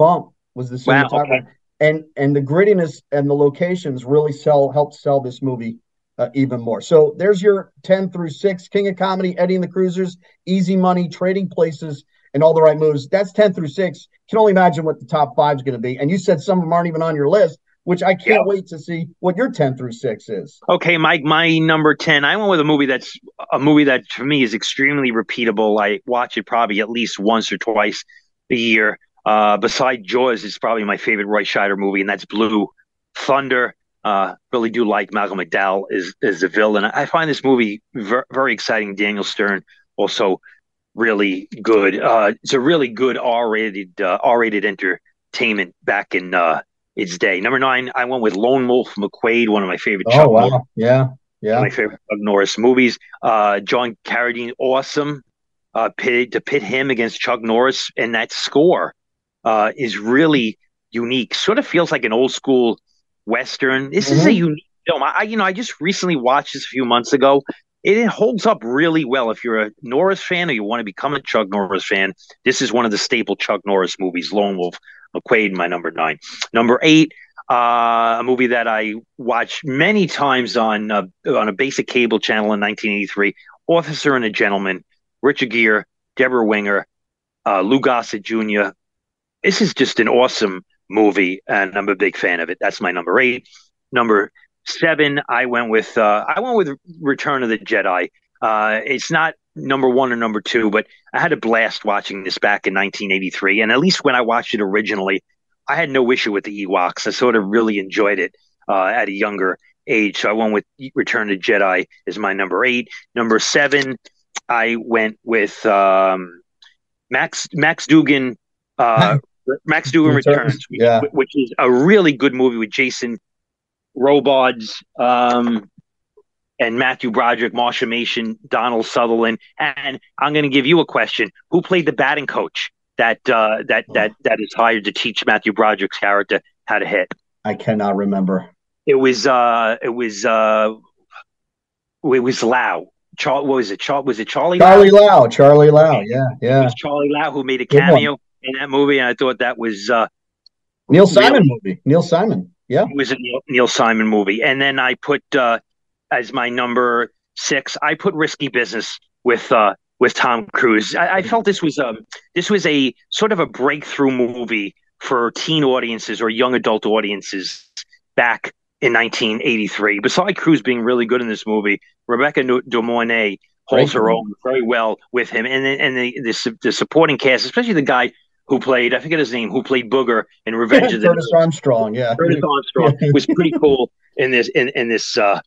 was the cinematographer. Wow, okay. And and the grittiness and the locations really sell helped sell this movie uh, even more. So there's your 10 through 6 King of Comedy, Eddie and the Cruisers, Easy Money, Trading Places, and all the right moves. That's 10 through 6. Can only imagine what the top five is going to be. And you said some of them aren't even on your list, which I can't yeah. wait to see what your 10 through 6 is. Okay, Mike, my number 10, I went with a movie that's a movie that for me is extremely repeatable. I watch it probably at least once or twice a year. Uh, beside Jaws, it's probably my favorite Roy Scheider movie, and that's Blue Thunder. Uh, really do like Malcolm McDowell as as the villain. I find this movie ver- very exciting. Daniel Stern also really good. Uh, it's a really good R rated uh, R rated entertainment back in uh, its day. Number nine, I went with Lone Wolf McQuade, one of my favorite. Oh Chuck wow, Norris, yeah, yeah, my favorite Chuck Norris movies. Uh, John Carradine, awesome. Uh, pit, to pit him against Chuck Norris and that score uh, is really unique. Sort of feels like an old school western. This mm-hmm. is a mm-hmm. unique film. I, you know, I just recently watched this a few months ago. It, it holds up really well. If you're a Norris fan or you want to become a Chuck Norris fan, this is one of the staple Chuck Norris movies. Lone Wolf McQuade, my number nine. Number eight, uh, a movie that I watched many times on uh, on a basic cable channel in 1983. Officer and a Gentleman, Richard Gere, Deborah Winger, uh, Lou Gossett Jr., this is just an awesome movie, and I'm a big fan of it. That's my number eight. Number seven, I went with uh, I went with Return of the Jedi. Uh, it's not number one or number two, but I had a blast watching this back in 1983. And at least when I watched it originally, I had no issue with the Ewoks. I sort of really enjoyed it uh, at a younger age. So I went with Return of the Jedi as my number eight. Number seven, I went with um, Max Max Dugan. Uh, *laughs* Max Dugan Returns, Returns yeah. which, which, is a really good movie with Jason Robards um, and Matthew Broderick, Marsha Mason, Donald Sutherland. And I'm going to give you a question: Who played the batting coach that uh, that that that is hired to teach Matthew Broderick's character how to hit? I cannot remember. It was uh, it was uh, it was Lau. Char- what was it? Char- was it Charlie? Charlie Lau? Lau. Charlie Lau. Yeah, yeah. It was Charlie Lau who made a cameo in that movie, and I thought that was uh, Neil Simon real, movie. Neil Simon, yeah, it was a Neil, Neil Simon movie. And then I put uh, as my number six, I put Risky Business with uh, with Tom Cruise. I, I felt this was um this was a sort of a breakthrough movie for teen audiences or young adult audiences back in 1983. Besides Cruise being really good in this movie, Rebecca De Mornay holds her own very well with him, and and the, the the supporting cast, especially the guy who played I forget his name, who played Booger in Revenge of the Curtis Armstrong, yeah, Curtis *laughs* Armstrong was pretty cool in this in in this uh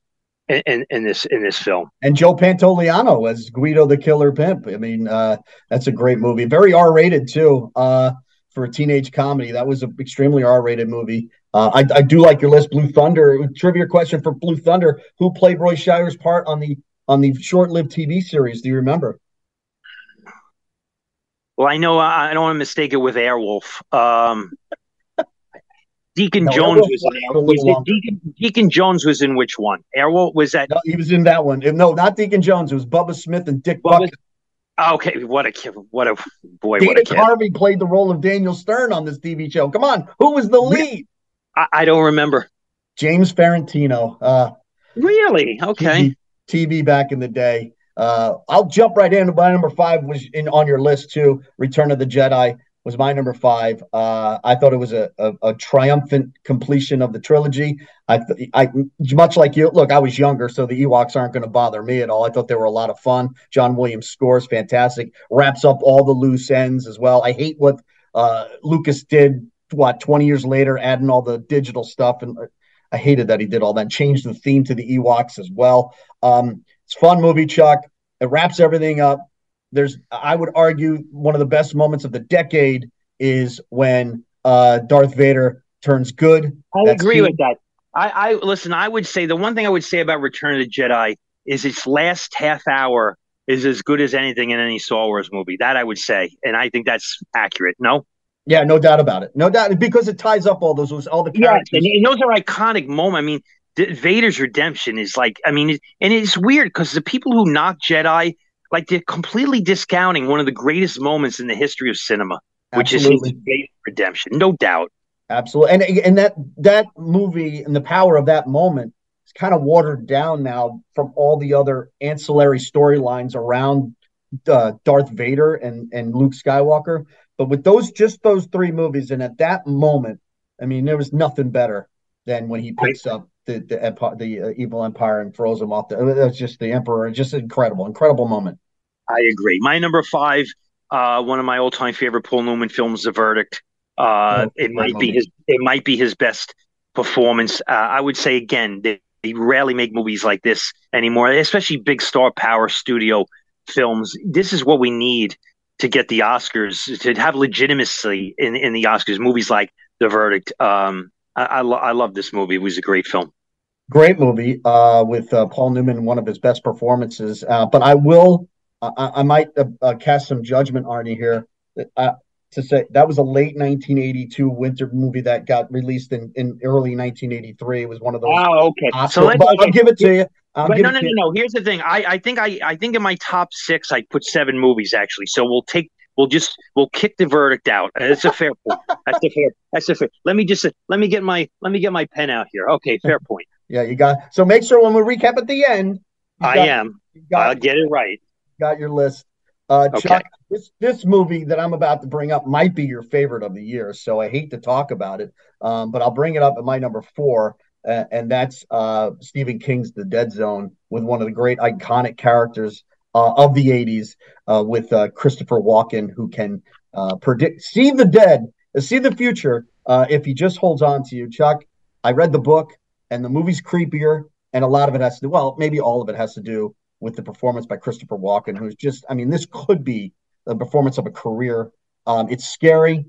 in, in this in this film. And Joe Pantoliano as Guido the Killer Pimp. I mean, uh, that's a great movie. Very R rated too. Uh, for a teenage comedy, that was an extremely R rated movie. Uh, I, I do like your list, Blue Thunder. Trivia question for Blue Thunder: Who played Roy Scheider's part on the on the short lived TV series? Do you remember? Well, I know I don't want to mistake it with Airwolf. Um, Deacon no, Jones was in was Deacon, Deacon, Jones was in which one? Airwolf was that? No, he was in that one. No, not Deacon Jones. It was Bubba Smith and Dick Bubba, Okay, what a kid! What a boy! David what a kid. Carvey played the role of Daniel Stern on this TV show. Come on, who was the lead? I, I don't remember. James Farentino. Uh, really? Okay. TV, TV, back in the day. Uh, I'll jump right in. My number five was in on your list too. Return of the Jedi was my number five. Uh, I thought it was a, a, a, triumphant completion of the trilogy. I, I much like you. Look, I was younger, so the Ewoks aren't going to bother me at all. I thought they were a lot of fun. John Williams scores fantastic, wraps up all the loose ends as well. I hate what uh, Lucas did. What twenty years later, adding all the digital stuff, and I hated that he did all that. Changed the theme to the Ewoks as well. Um, it's fun movie, Chuck. It wraps everything up there's I would argue one of the best moments of the decade is when uh, Darth Vader turns good. I That's agree with that. I, I listen. I would say the one thing I would say about Return of the Jedi is its last half hour is as good as anything in any Star Wars movie. That I would say, and I think that's accurate. No. Yeah, no doubt about it. No doubt because it ties up all those all the characters. Yes, and, and those are iconic moments. I mean, Vader's redemption is like, I mean, and it's weird because the people who knock Jedi like they're completely discounting one of the greatest moments in the history of cinema, which is his redemption, no doubt. Absolutely, and and that that movie and the power of that moment is kind of watered down now from all the other ancillary storylines around uh, Darth Vader and and Luke Skywalker. But with those just those three movies, and at that moment, I mean, there was nothing better than when he picks up the the empire, the uh, evil empire and throws him off. The, that's just the emperor. Just incredible, incredible moment. I agree. My number five, uh, one of my all time favorite Paul Newman films, The Verdict. Uh, oh, it might be his. It might be his best performance. Uh, I would say again, they, they rarely make movies like this anymore, especially big star power studio films. This is what we need to get the Oscars to have legitimacy in in the Oscars. Movies like The Verdict. Um, I I, lo- I love this movie. It was a great film. Great movie uh, with uh, Paul Newman, one of his best performances. Uh, but I will I, I might uh, uh, cast some judgment, Arnie, here uh, to say that was a late 1982 winter movie that got released in, in early 1983. It was one of those. Oh, okay. Oscars, so let, I'll give it to you. I'll no, no, no, no. Here's the thing. I, I think I, I think in my top six, I put seven movies actually. So we'll take we'll just we'll kick the verdict out. It's a fair point. *laughs* That's a fair. That's a fair. Let me just let me get my let me get my pen out here. Okay, fair point. Yeah, you got. So make sure when we recap at the end. I got, am. Got, I'll get it right got your list. Uh, okay. Chuck, this this movie that I'm about to bring up might be your favorite of the year, so I hate to talk about it, um, but I'll bring it up at my number four, uh, and that's uh, Stephen King's The Dead Zone with one of the great iconic characters uh, of the '80s, uh, with uh, Christopher Walken, who can predict, see the dead, see the future if he just holds on to you. Chuck, I read the book, and the movie's creepier, and a lot of it has to do, well, maybe all of it has to do with the performance by Christopher Walken, who's just, I mean, this could be the performance of a career. Um, it's scary.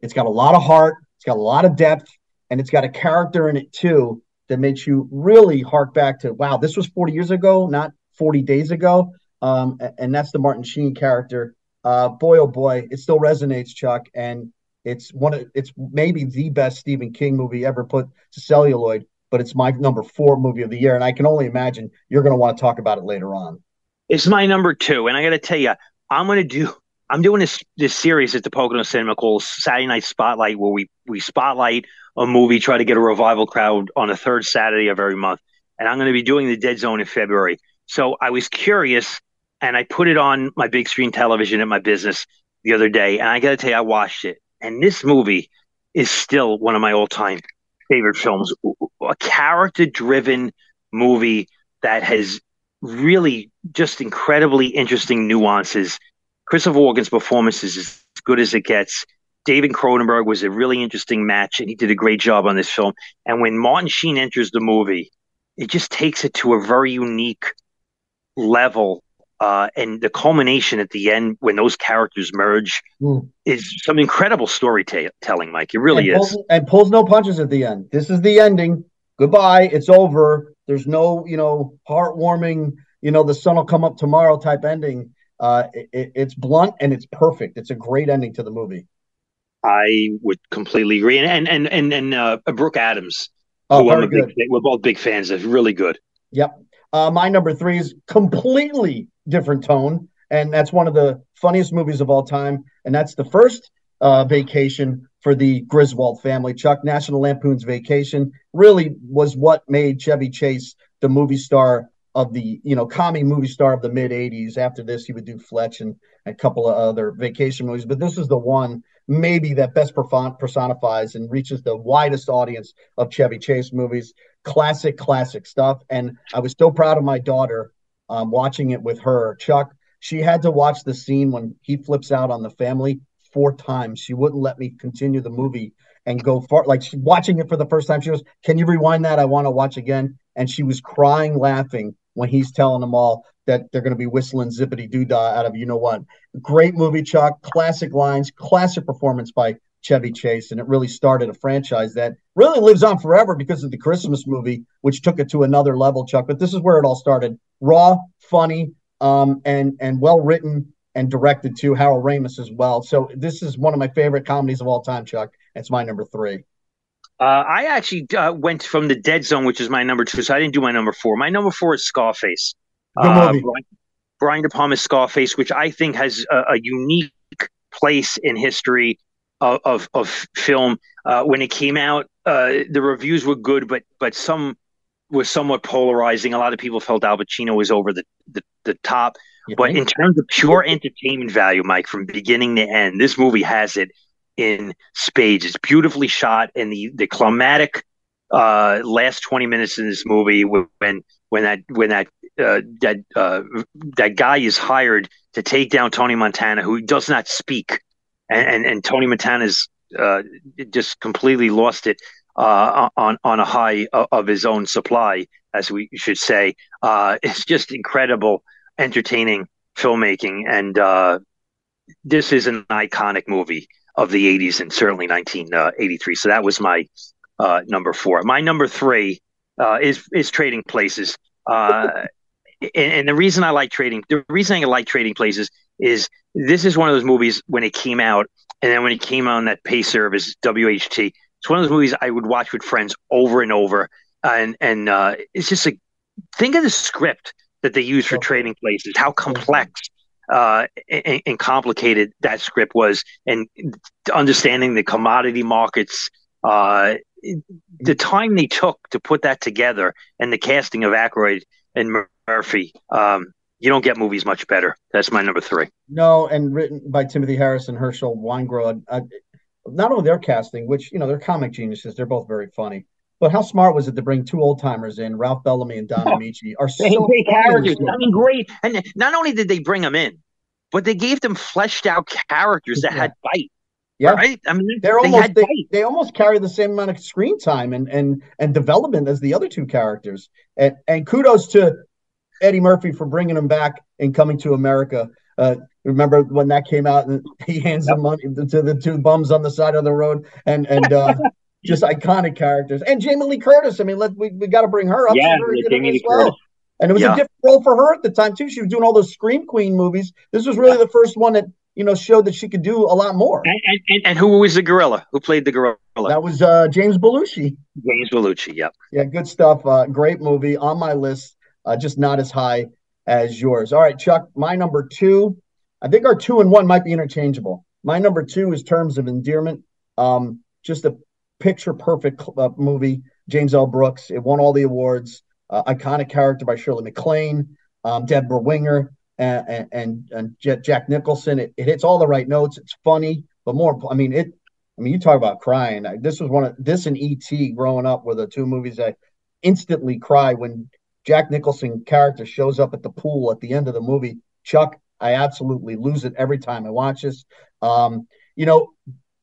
It's got a lot of heart. It's got a lot of depth, and it's got a character in it too that makes you really hark back to, wow, this was 40 years ago, not 40 days ago. Um, and that's the Martin Sheen character. Uh, boy, oh boy, it still resonates, Chuck. And it's one of, it's maybe the best Stephen King movie ever put to celluloid but it's my number four movie of the year. And I can only imagine you're going to want to talk about it later on. It's my number two. And I got to tell you, I'm going to do, I'm doing this this series at the Pocono Cinema called Saturday Night Spotlight, where we we spotlight a movie, try to get a revival crowd on the third Saturday of every month. And I'm going to be doing the Dead Zone in February. So I was curious, and I put it on my big screen television at my business the other day. And I got to tell you, I watched it, and this movie is still one of my all time favorite films. A character driven movie that has really just incredibly interesting nuances. Christopher Walken's performance is as good as it gets. David Cronenberg was a really interesting match, and he did a great job on this film. And when Martin Sheen enters the movie, it just takes it to a very unique level. Uh, and the culmination at the end, when those characters merge, mm. is some incredible storytelling, Mike. It really and is. Pulls, and pulls no punches at the end. This is the ending. Goodbye. It's over. There's no, you know, heartwarming, you know, the sun will come up tomorrow type ending. Uh, it, it's blunt and it's perfect. It's a great ending to the movie. I would completely agree. And and and and uh, Brooke Adams, oh, who I'm a big, we're both big fans of. Really good. Yep. Uh, my number three is completely different tone, and that's one of the funniest movies of all time. And that's the first uh, vacation for the Griswold family. Chuck National Lampoon's Vacation really was what made Chevy Chase the movie star of the you know commie movie star of the mid 80s after this he would do fletch and a couple of other vacation movies. But this is the one maybe that best personifies and reaches the widest audience of chevy chase movies. Classic classic stuff. And i was so proud of my daughter um, watching it with her chuck she had to watch the scene when he flips out on the family four times she wouldn't let me continue the movie and go far like she, watching it for the first time she goes can you rewind that i want to watch again and she was crying laughing when he's telling them all that they're going to be whistling zippity doo dah out of you know what. Great movie, Chuck. Classic lines, classic performance by Chevy Chase, and it really started a franchise that really lives on forever because of the Christmas movie, which took it to another level, Chuck. But this is where it all started: raw, funny, um, and and well written and directed to Harold Ramis as well. So this is one of my favorite comedies of all time, Chuck. It's my number three. Uh, I actually uh, went from the Dead Zone, which is my number two, so I didn't do my number four. My number four is Scarface. Uh, Brian, Brian De Palma's Scarface, which I think has a, a unique place in history of of, film. Uh, when it came out, uh, the reviews were good, but but some was somewhat polarizing. A lot of people felt Al Pacino was over the the, the top. But in terms of pure entertainment value, Mike, from beginning to end, this movie has it in spades. It's beautifully shot, and the the climatic uh, last twenty minutes in this movie when when that when that uh, that uh, that guy is hired to take down Tony Montana, who does not speak, and and, and Tony Montana's uh, just completely lost it uh, on on a high of his own supply, as we should say. Uh, it's just incredible, entertaining filmmaking, and uh, this is an iconic movie of the 80s and certainly 1983. So that was my uh, number four. My number three uh, is is Trading Places. Uh, *laughs* and, and, the reason I like trading, the reason I like Trading Places is this is one of those movies when it came out, and then when it came on that pay service WHT, it's one of those movies I would watch with friends over and over, and and uh, it's just like think of the script that they use for Trading Places, how complex uh, and, and, complicated that script was, and understanding the commodity markets, uh, the time they took to put that together, and the casting of Aykroyd and Murphy. Um, you don't get movies much better. That's my number three. No, and written by Timothy Harris and Herschel Weingrod. Uh, not only their casting, which you know they're comic geniuses, they're both very funny. But how smart was it to bring two old timers in? Ralph Bellamy and Don *laughs* Ameche are so great characters. I mean, great. And not only did they bring them in, but they gave them fleshed out characters that yeah. had bite. Yeah, right. I mean, they're they almost they, they, almost carry the same amount of screen time and and and development as the other two characters. And and kudos to Eddie Murphy for bringing them back and coming to America. Uh, remember when that came out and *laughs* he hands yep. the money to the two bums on the side of the road and and uh, *laughs* just iconic characters. And Jamie Lee Curtis. I mean, let we, we got to bring her up. Yeah, Jamie Lee well. Curtis. And it was yeah. a different role for her at the time too. She was doing all those Scream Queen movies. This was really yeah. the first one that you know showed that she could do a lot more. And, and, and who was the gorilla? Who played the gorilla? That was uh, James Belushi. James Belushi. Yep. Yeah, good stuff. Uh, great movie on my list. Uh, just not as high as yours. All right, Chuck. My number two. I think our two and one might be interchangeable. My number two is Terms of Endearment. Um, just a picture perfect uh, movie. James L. Brooks. It won all the awards uh, iconic character by Shirley MacLaine, um, Debra Winger, and, and, and Jack Nicholson. It, it, hits all the right notes. It's funny, but more, I mean, it. I mean, you talk about crying. This was one of this and ET growing up were the two movies I instantly cry when Jack Nicholson character shows up at the pool at the end of the movie, Chuck, I absolutely lose it every time I watch this. Um, you know,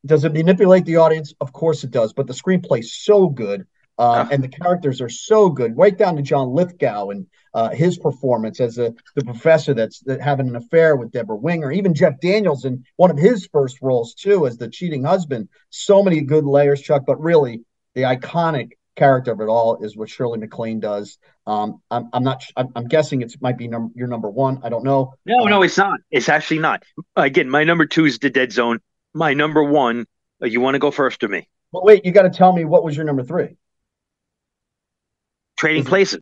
does it manipulate the audience? Of course it does, but the screenplay's so good. Uh, and the characters are so good, right down to John Lithgow and uh, his performance as a, the professor that's that having an affair with Debra Winger, even Jeff Daniels in one of his first roles too as the cheating husband. So many good layers, Chuck. But really, the iconic character of it all is what Shirley MacLaine does. Um, I'm, I'm not. I'm, I'm guessing it might be num- your number one. I don't know. No, no, it's not. It's actually not. Again, my number two is the Dead Zone. My number one. Uh, you want to go first or me? Well, wait. You got to tell me what was your number three. Trading Places.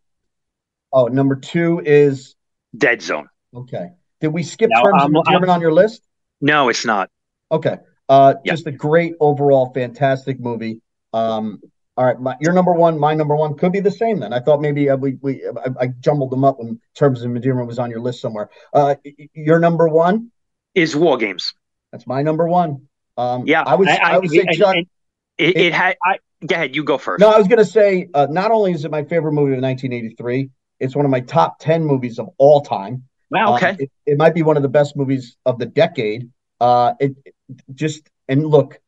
Oh, number two is Dead Zone. Okay. Did we skip now, Terms I'm, of Endearment on your list? No, it's not. Okay. Uh, yep. Just a great overall, fantastic movie. Um, all right, my, your number one, my number one could be the same. Then I thought maybe uh, we, we I, I, jumbled them up when Terms of Endearment was on your list somewhere. Uh, your number one is War Games. That's my number one. Um, yeah, I was I, I, I would say Chuck. It, it, it, had. I, go ahead. You go first. No, I was going to say uh, not only is it my favorite movie of 1983, it's one of my top 10 movies of all time. Wow. Okay. Um, it, it, might be one of the best movies of the decade. Uh, it, it just and look,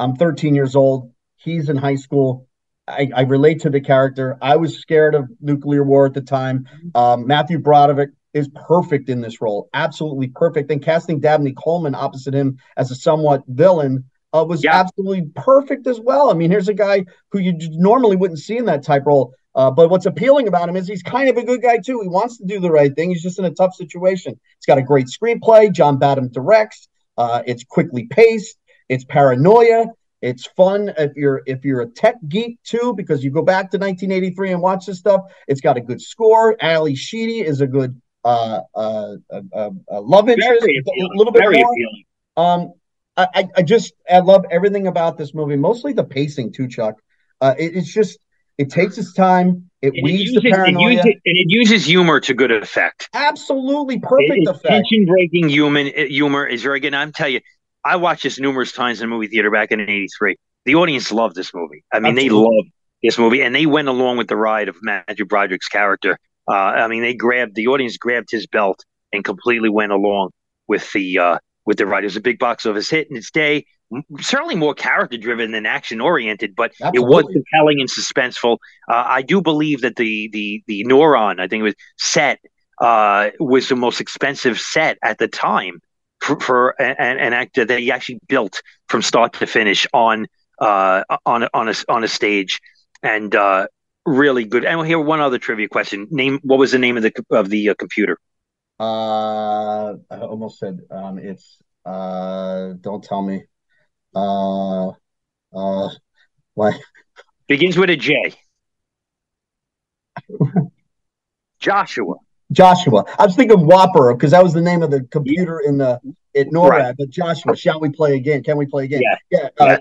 I'm 13 years old. He's in high school. I, I, relate to the character. I was scared of nuclear war at the time. Um, Matthew Broderick is perfect in this role, absolutely perfect. And casting Dabney Coleman opposite him as a somewhat villain uh, was yeah. absolutely perfect as well. I mean, here's a guy who you normally wouldn't see in that type role. Uh, but what's appealing about him is he's kind of a good guy too. He wants to do the right thing. He's just in a tough situation. It's got a great screenplay. John Badham directs. Uh, it's quickly paced. It's paranoia. It's fun if you're if you're a tech geek too, because you go back to 1983 and watch this stuff. It's got a good score. Ally Sheedy is a good uh, uh, uh, uh love interest, a little bit Very more. Appealing. Um, I, I just I love everything about this movie, mostly the pacing too, Chuck. Uh, it, it's just it takes its time. It and weaves it uses, the paranoia, it uses, and it uses humor to good effect. Absolutely perfect it, effect. Tension breaking human uh, humor is very good. And I'm telling you, I watched this numerous times in the movie theater back in '83. The audience loved this movie. I mean, Absolutely. they loved this movie, and they went along with the ride of Matthew Broderick's character. Uh, I mean, they grabbed the audience grabbed his belt and completely went along with the uh, with the ride. It was a big box office hit in its day. Certainly more character driven than action oriented, but Absolutely. it was compelling and suspenseful. Uh, I do believe that the the the NORAD, I think it was set, uh, was the most expensive set at the time for, for an, an, actor that he actually built from start to finish on uh, on on a on a stage, and uh, really good. And we'll hear one other trivia question. Name what was the name of the of the uh, computer? Uh, I almost said um, it's uh, don't tell me. Uh, uh, why? Begins with a J. *laughs* Joshua. Joshua. I was thinking WOPR because that was the name of the computer in the at NORAD. Right. But Joshua, shall we play again? Can we play again? Yeah. Yeah. Uh.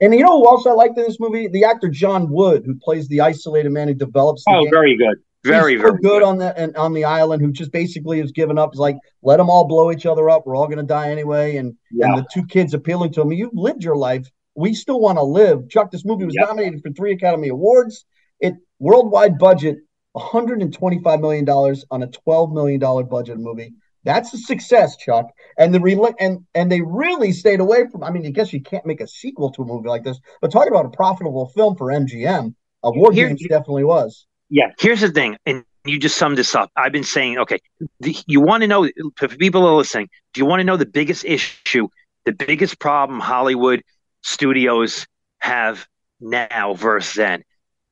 And you know who else I liked in this movie? The actor John Wood, who plays the isolated man who develops. oh, game. very good. Very, very good, good on the and on the island. Who just basically has given up. Is like, let them all blow each other up. We're all going to die anyway. And yeah. and the two kids appealing to him. You've lived your life. We still want to live. Chuck, this movie was yep. nominated for three Academy Awards. It worldwide budget 125 million dollars on a 12 million dollar budget movie. That's a success, Chuck. And the re- and and they really stayed away from. I mean, I guess you can't make a sequel to a movie like this, but talking about a profitable film for MGM, a War Here, Games definitely was. Yeah, here's the thing, and you just summed this up. I've been saying, okay, the, you want to know, for people are listening, do you want to know the biggest issue, the biggest problem Hollywood studios have now versus then?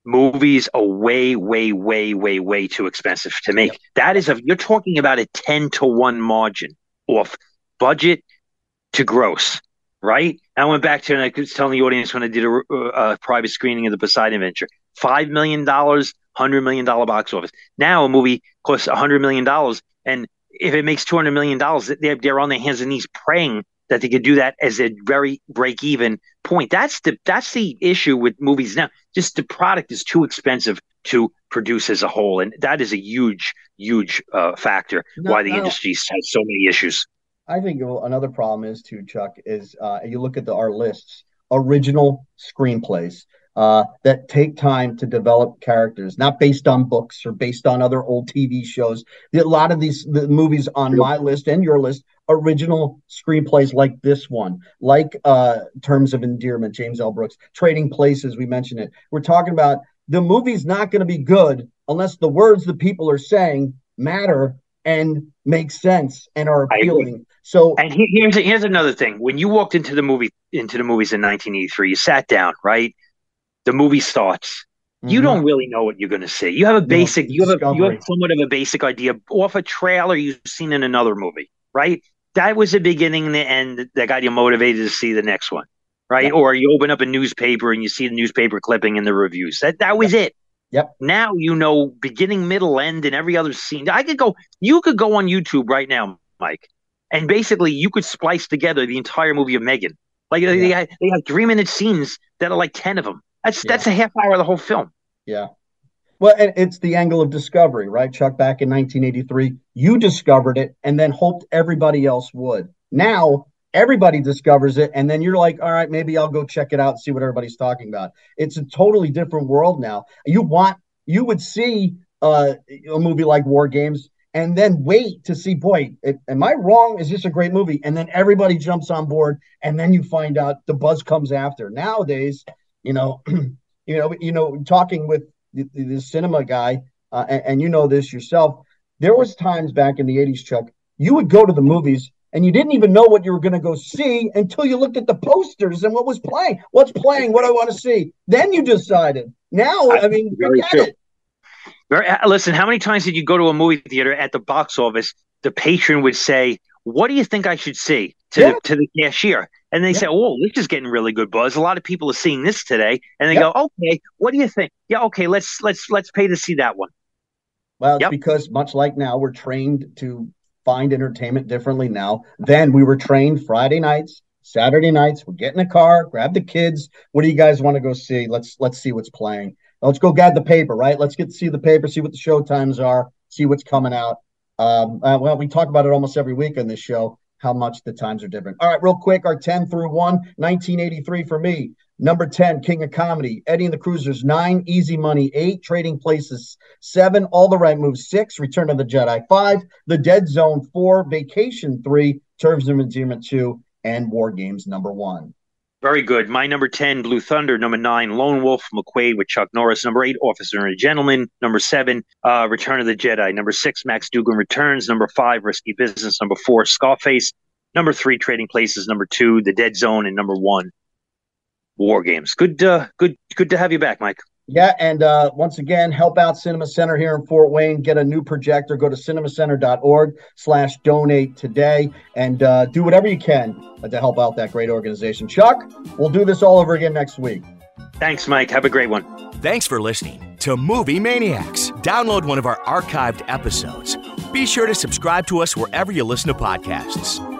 Movies are way, way, way, way, way too expensive to make. Yep. That is a you're talking about a 10 to 1 margin off budget to gross, right? I went back to and I was telling the audience when I did a, uh, a private screening of the Poseidon Adventure. Five million dollars hundred million dollar box office. Now a movie costs a hundred million dollars, and if it makes two hundred million dollars, they're they're on their hands and knees praying that they could do that as a very break even point. That's the that's the issue with movies now. Just the product is too expensive to produce as a whole, and that is a huge huge uh, factor no, why the no. industry has so many issues. I think another problem is too, Chuck, is uh, you look at the, our lists, original screenplays. Uh, that take time to develop characters, not based on books or based on other old TV shows. A lot of these the movies on my list and your list, original screenplays like this one, like uh, Terms of Endearment, James L. Brooks, Trading Places, we mentioned it. We're talking about the movie's not going to be good unless the words the people are saying matter and make sense and are appealing. So, and here's here's another thing: when you walked into the movie into the movies in 1983, you sat down, right? The movie starts. Mm-hmm. You don't really know what you're going to see. You have a basic, you have a, you have somewhat of a basic idea off a trailer you've seen in another movie, right? That was the beginning and the end that got you motivated to see the next one, right? Or you open up a newspaper and you see the newspaper clipping and the reviews. That that was it. Yep. Now you know beginning, middle, end, and every other scene. I could go. You could go on YouTube right now, Mike, and basically you could splice together the entire movie of Megan. Like yeah. they have, they have three minute scenes that are like ten of them. That's yeah. that's a half hour of the whole film. Yeah. Well, and it's the angle of discovery, right, Chuck? Back in 1983, you discovered it and then hoped everybody else would. Now everybody discovers it, and then you're like, all right, maybe I'll go check it out and see what everybody's talking about. It's a totally different world now. You want you would see uh, a movie like War Games and then wait to see, boy, it, am I wrong? Is this a great movie? And then everybody jumps on board, and then you find out the buzz comes after. Nowadays, you know, *clears throat* you know, you know, talking with the, the cinema guy, uh, and, and you know this yourself. There was times back in the '80s, Chuck, you would go to the movies and you didn't even know what you were going to go see until you looked at the posters and what was playing. What's playing? What do I want to see? Then you decided. Now, I mean, forget it. Uh, listen, how many times did you go to a movie theater at the box office? The patron would say, "What do you think I should see?" to yeah. to the cashier, and they yeah. say, "Oh, this is getting really good buzz. A lot of people are seeing this today." And they yep. go, "Okay, what do you think? Yeah, okay, let's let's let's pay to see that one." Well, yep. because much like now, we're trained to find entertainment differently now. Then we were trained Friday nights, Saturday nights. We get in a car, grab the kids. What do you guys want to go see? Let's let's see what's playing. Let's go get the paper, right? Let's get to see the paper, see what the show times are, see what's coming out. Um, uh, well, we talk about it almost every week on this show, how much the times are different. All right, real quick, our 10 through 1, 1983 for me. Number 10, King of Comedy. Eddie and the Cruisers, 9, Easy Money, 8, Trading Places, 7, All the Right Moves, 6, Return of the Jedi, 5, The Dead Zone, 4, Vacation, 3, Terms of Endearment, 2, and War Games, number 1. Very good. My number 10, Blue Thunder. Number 9, Lone Wolf McQuade with Chuck Norris. Number 8, Officer and a Gentleman. Number 7, uh, Return of the Jedi. Number 6, Max Dugan Returns. Number 5, Risky Business. Number 4, Scarface. Number 3, Trading Places. Number 2, The Dead Zone. And number 1, War Games. Good, uh, good, good to have you back, Mike. Yeah, and uh, once again, help out Cinema Center here in Fort Wayne. Get a new projector. Go to cinemacenter.org slash donate today and uh, do whatever you can to help out that great organization. Chuck, we'll do this all over again next week. Thanks, Mike. Have a great one. Thanks for listening to Movie Maniacs. Download one of our archived episodes. Be sure to subscribe to us wherever you listen to podcasts.